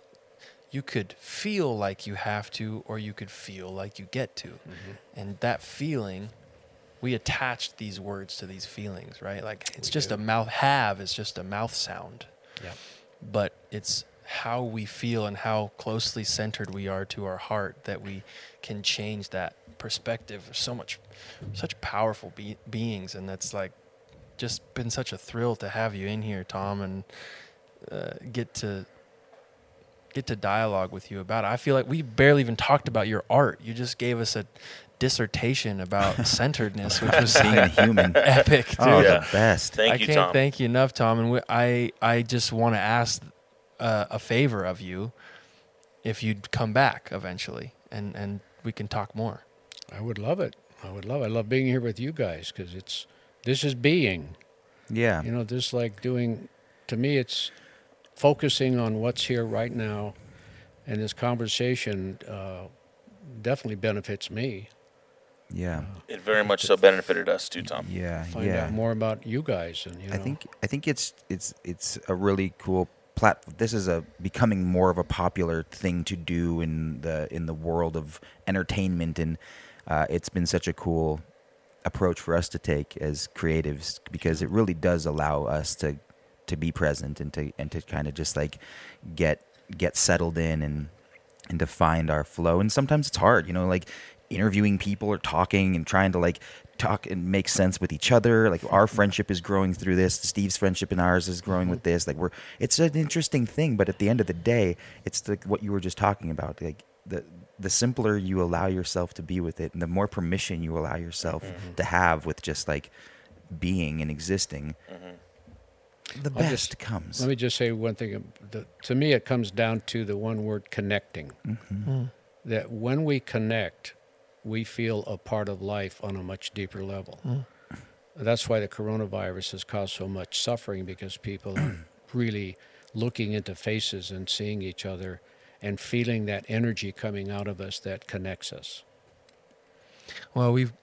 S1: you could feel like you have to or you could feel like you get to. And that feeling we attached these words to these feelings, right? Like it's
S5: We
S1: just
S5: do.
S1: a mouth have is just a mouth sound.
S5: Yeah.
S1: But it's how we feel and how closely centered we are to our heart that we can change that perspective. So much, such powerful be- beings, and that's like just been such a thrill to have you in here, Tom, and uh, get to get to dialogue with you about it. I feel like we barely even talked about your art. You just gave us a dissertation about centeredness, which was
S2: Being a human.
S1: epic, dude.
S2: Oh,
S3: Yeah.
S2: the best.
S3: Thank you.
S1: I
S3: you,
S1: can't
S3: Tom.
S1: thank you enough, Tom. And we, I, I just want to ask uh, a favor of you, if you'd come back eventually, and and we can talk more.
S5: I would love it. I would love it. I love being here with you guys because it's this is being.
S2: Yeah.
S5: You know, this like doing. To me, it's focusing on what's here right now, and this conversation uh, definitely benefits me.
S2: Yeah.
S3: It very much so benefited us too, Tom.
S2: Yeah.
S5: Find
S2: yeah.
S5: out more about you guys, and you know.
S2: I think I think it's it's it's a really cool platform. This is a becoming more of a popular thing to do in the in the world of entertainment, and uh, it's been such a cool approach for us to take as creatives because it really does allow us to to be present and to and to kind of just like get get settled in and and to find our flow. And sometimes it's hard, you know, like interviewing people or talking and trying to like talk and make sense with each other. Like our friendship is growing through this. Steve's friendship and ours is growing with mm-hmm. this. Like we're it's an interesting thing, but at the end of the day, it's like what you were just talking about. Like the the simpler you allow yourself to be with it and the more permission you allow yourself mm-hmm. to have with just like being and existing mm-hmm. the
S5: I'll
S2: best
S5: just-
S2: comes
S5: Let me just say one thing. The, to me, it comes down to the one word connecting. That when we connect, we feel a part of life on a much deeper level. Hmm. That's why the coronavirus has caused so much suffering because people are really looking into faces and seeing each other and feeling that energy coming out of us that connects us.
S1: Well, we've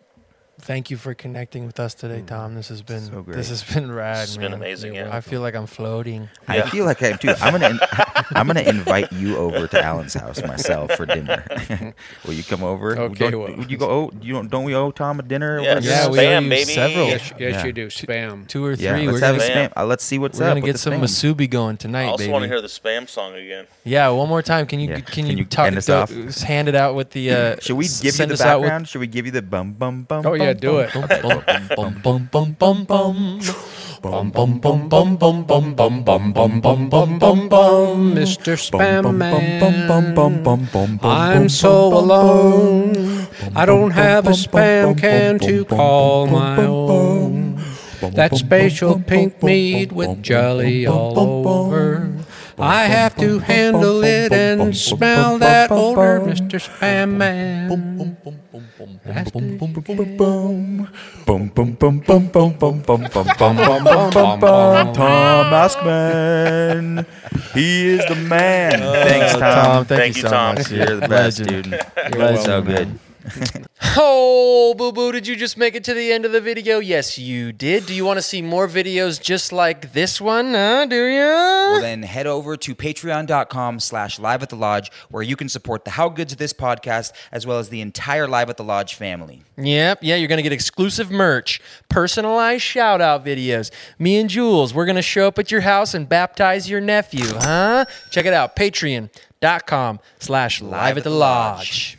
S1: thank you for connecting with us today, hmm. Tom. This has been
S2: So great.
S1: this has been rad.
S3: It's been amazing. Yeah.
S1: I feel like I'm floating.
S2: I feel like I am too. I'm gonna I'm gonna invite you over to Alan's house myself for dinner. Will you come over?
S5: Okay,
S2: Don't,
S5: well-
S2: would you go? Oh, you don't? Don't we owe Tom a dinner?
S3: Yeah,
S2: over?
S1: Yeah, we
S3: spam,
S1: owe you
S3: baby.
S1: several.
S5: Yes, yes
S2: Yeah.
S5: you do. Spam.
S1: Two or
S2: Yeah,
S1: three.
S2: let's
S1: we're
S2: have
S1: gonna,
S2: a
S3: Spam.
S2: spam. Uh, let's see what's
S1: we're
S2: up.
S1: gonna
S2: with
S1: get
S2: the
S1: some
S2: spam.
S1: musubi going tonight.
S3: I
S1: tonight,
S3: also
S1: baby.
S3: want to hear the spam song again.
S1: Yeah, one more time. Can you
S2: Yeah.
S1: can,
S2: Can
S1: you,
S2: you
S1: talk
S2: end us
S1: do-
S2: off?
S1: hand it out with the uh
S2: Should we give you
S1: send
S2: the
S1: us out with-
S2: background? Should we give you the bum bum bum?
S5: Oh, yeah, do it.
S1: Bum bum bum bum bum bum. Bum bum bum bum bum bum bum bum bum bum bum bum bum.
S5: Mr.
S2: bum,
S5: Spam Man.
S2: bum, bum, bum, bum, bum, bum,
S5: I'm so alone. I don't have a spam can to call my own. That spatial pink meat with jelly all over. I have to handle it and smell that odor, Mr. Spam Man.
S2: That's Tom Askman. He is the man. Thanks, Tom.
S1: Thank, you,
S3: Tom.
S2: You're the best, dude.
S5: You're
S2: so good.
S1: Oh, boo boo, did you just make it to the end of the video? Yes, you did. Do you want to see more videos just like this one? Huh? Do you?
S2: Well, then head over to patreon.com slash live at the lodge where you can support the How Good's This podcast as well as the entire Live at the Lodge family.
S1: Yep, yeah, you're going to get exclusive merch, personalized shout out videos. Me and Jules, we're going to show up at your house and baptize your nephew, huh? Check it out, patreon.com slash live at the lodge.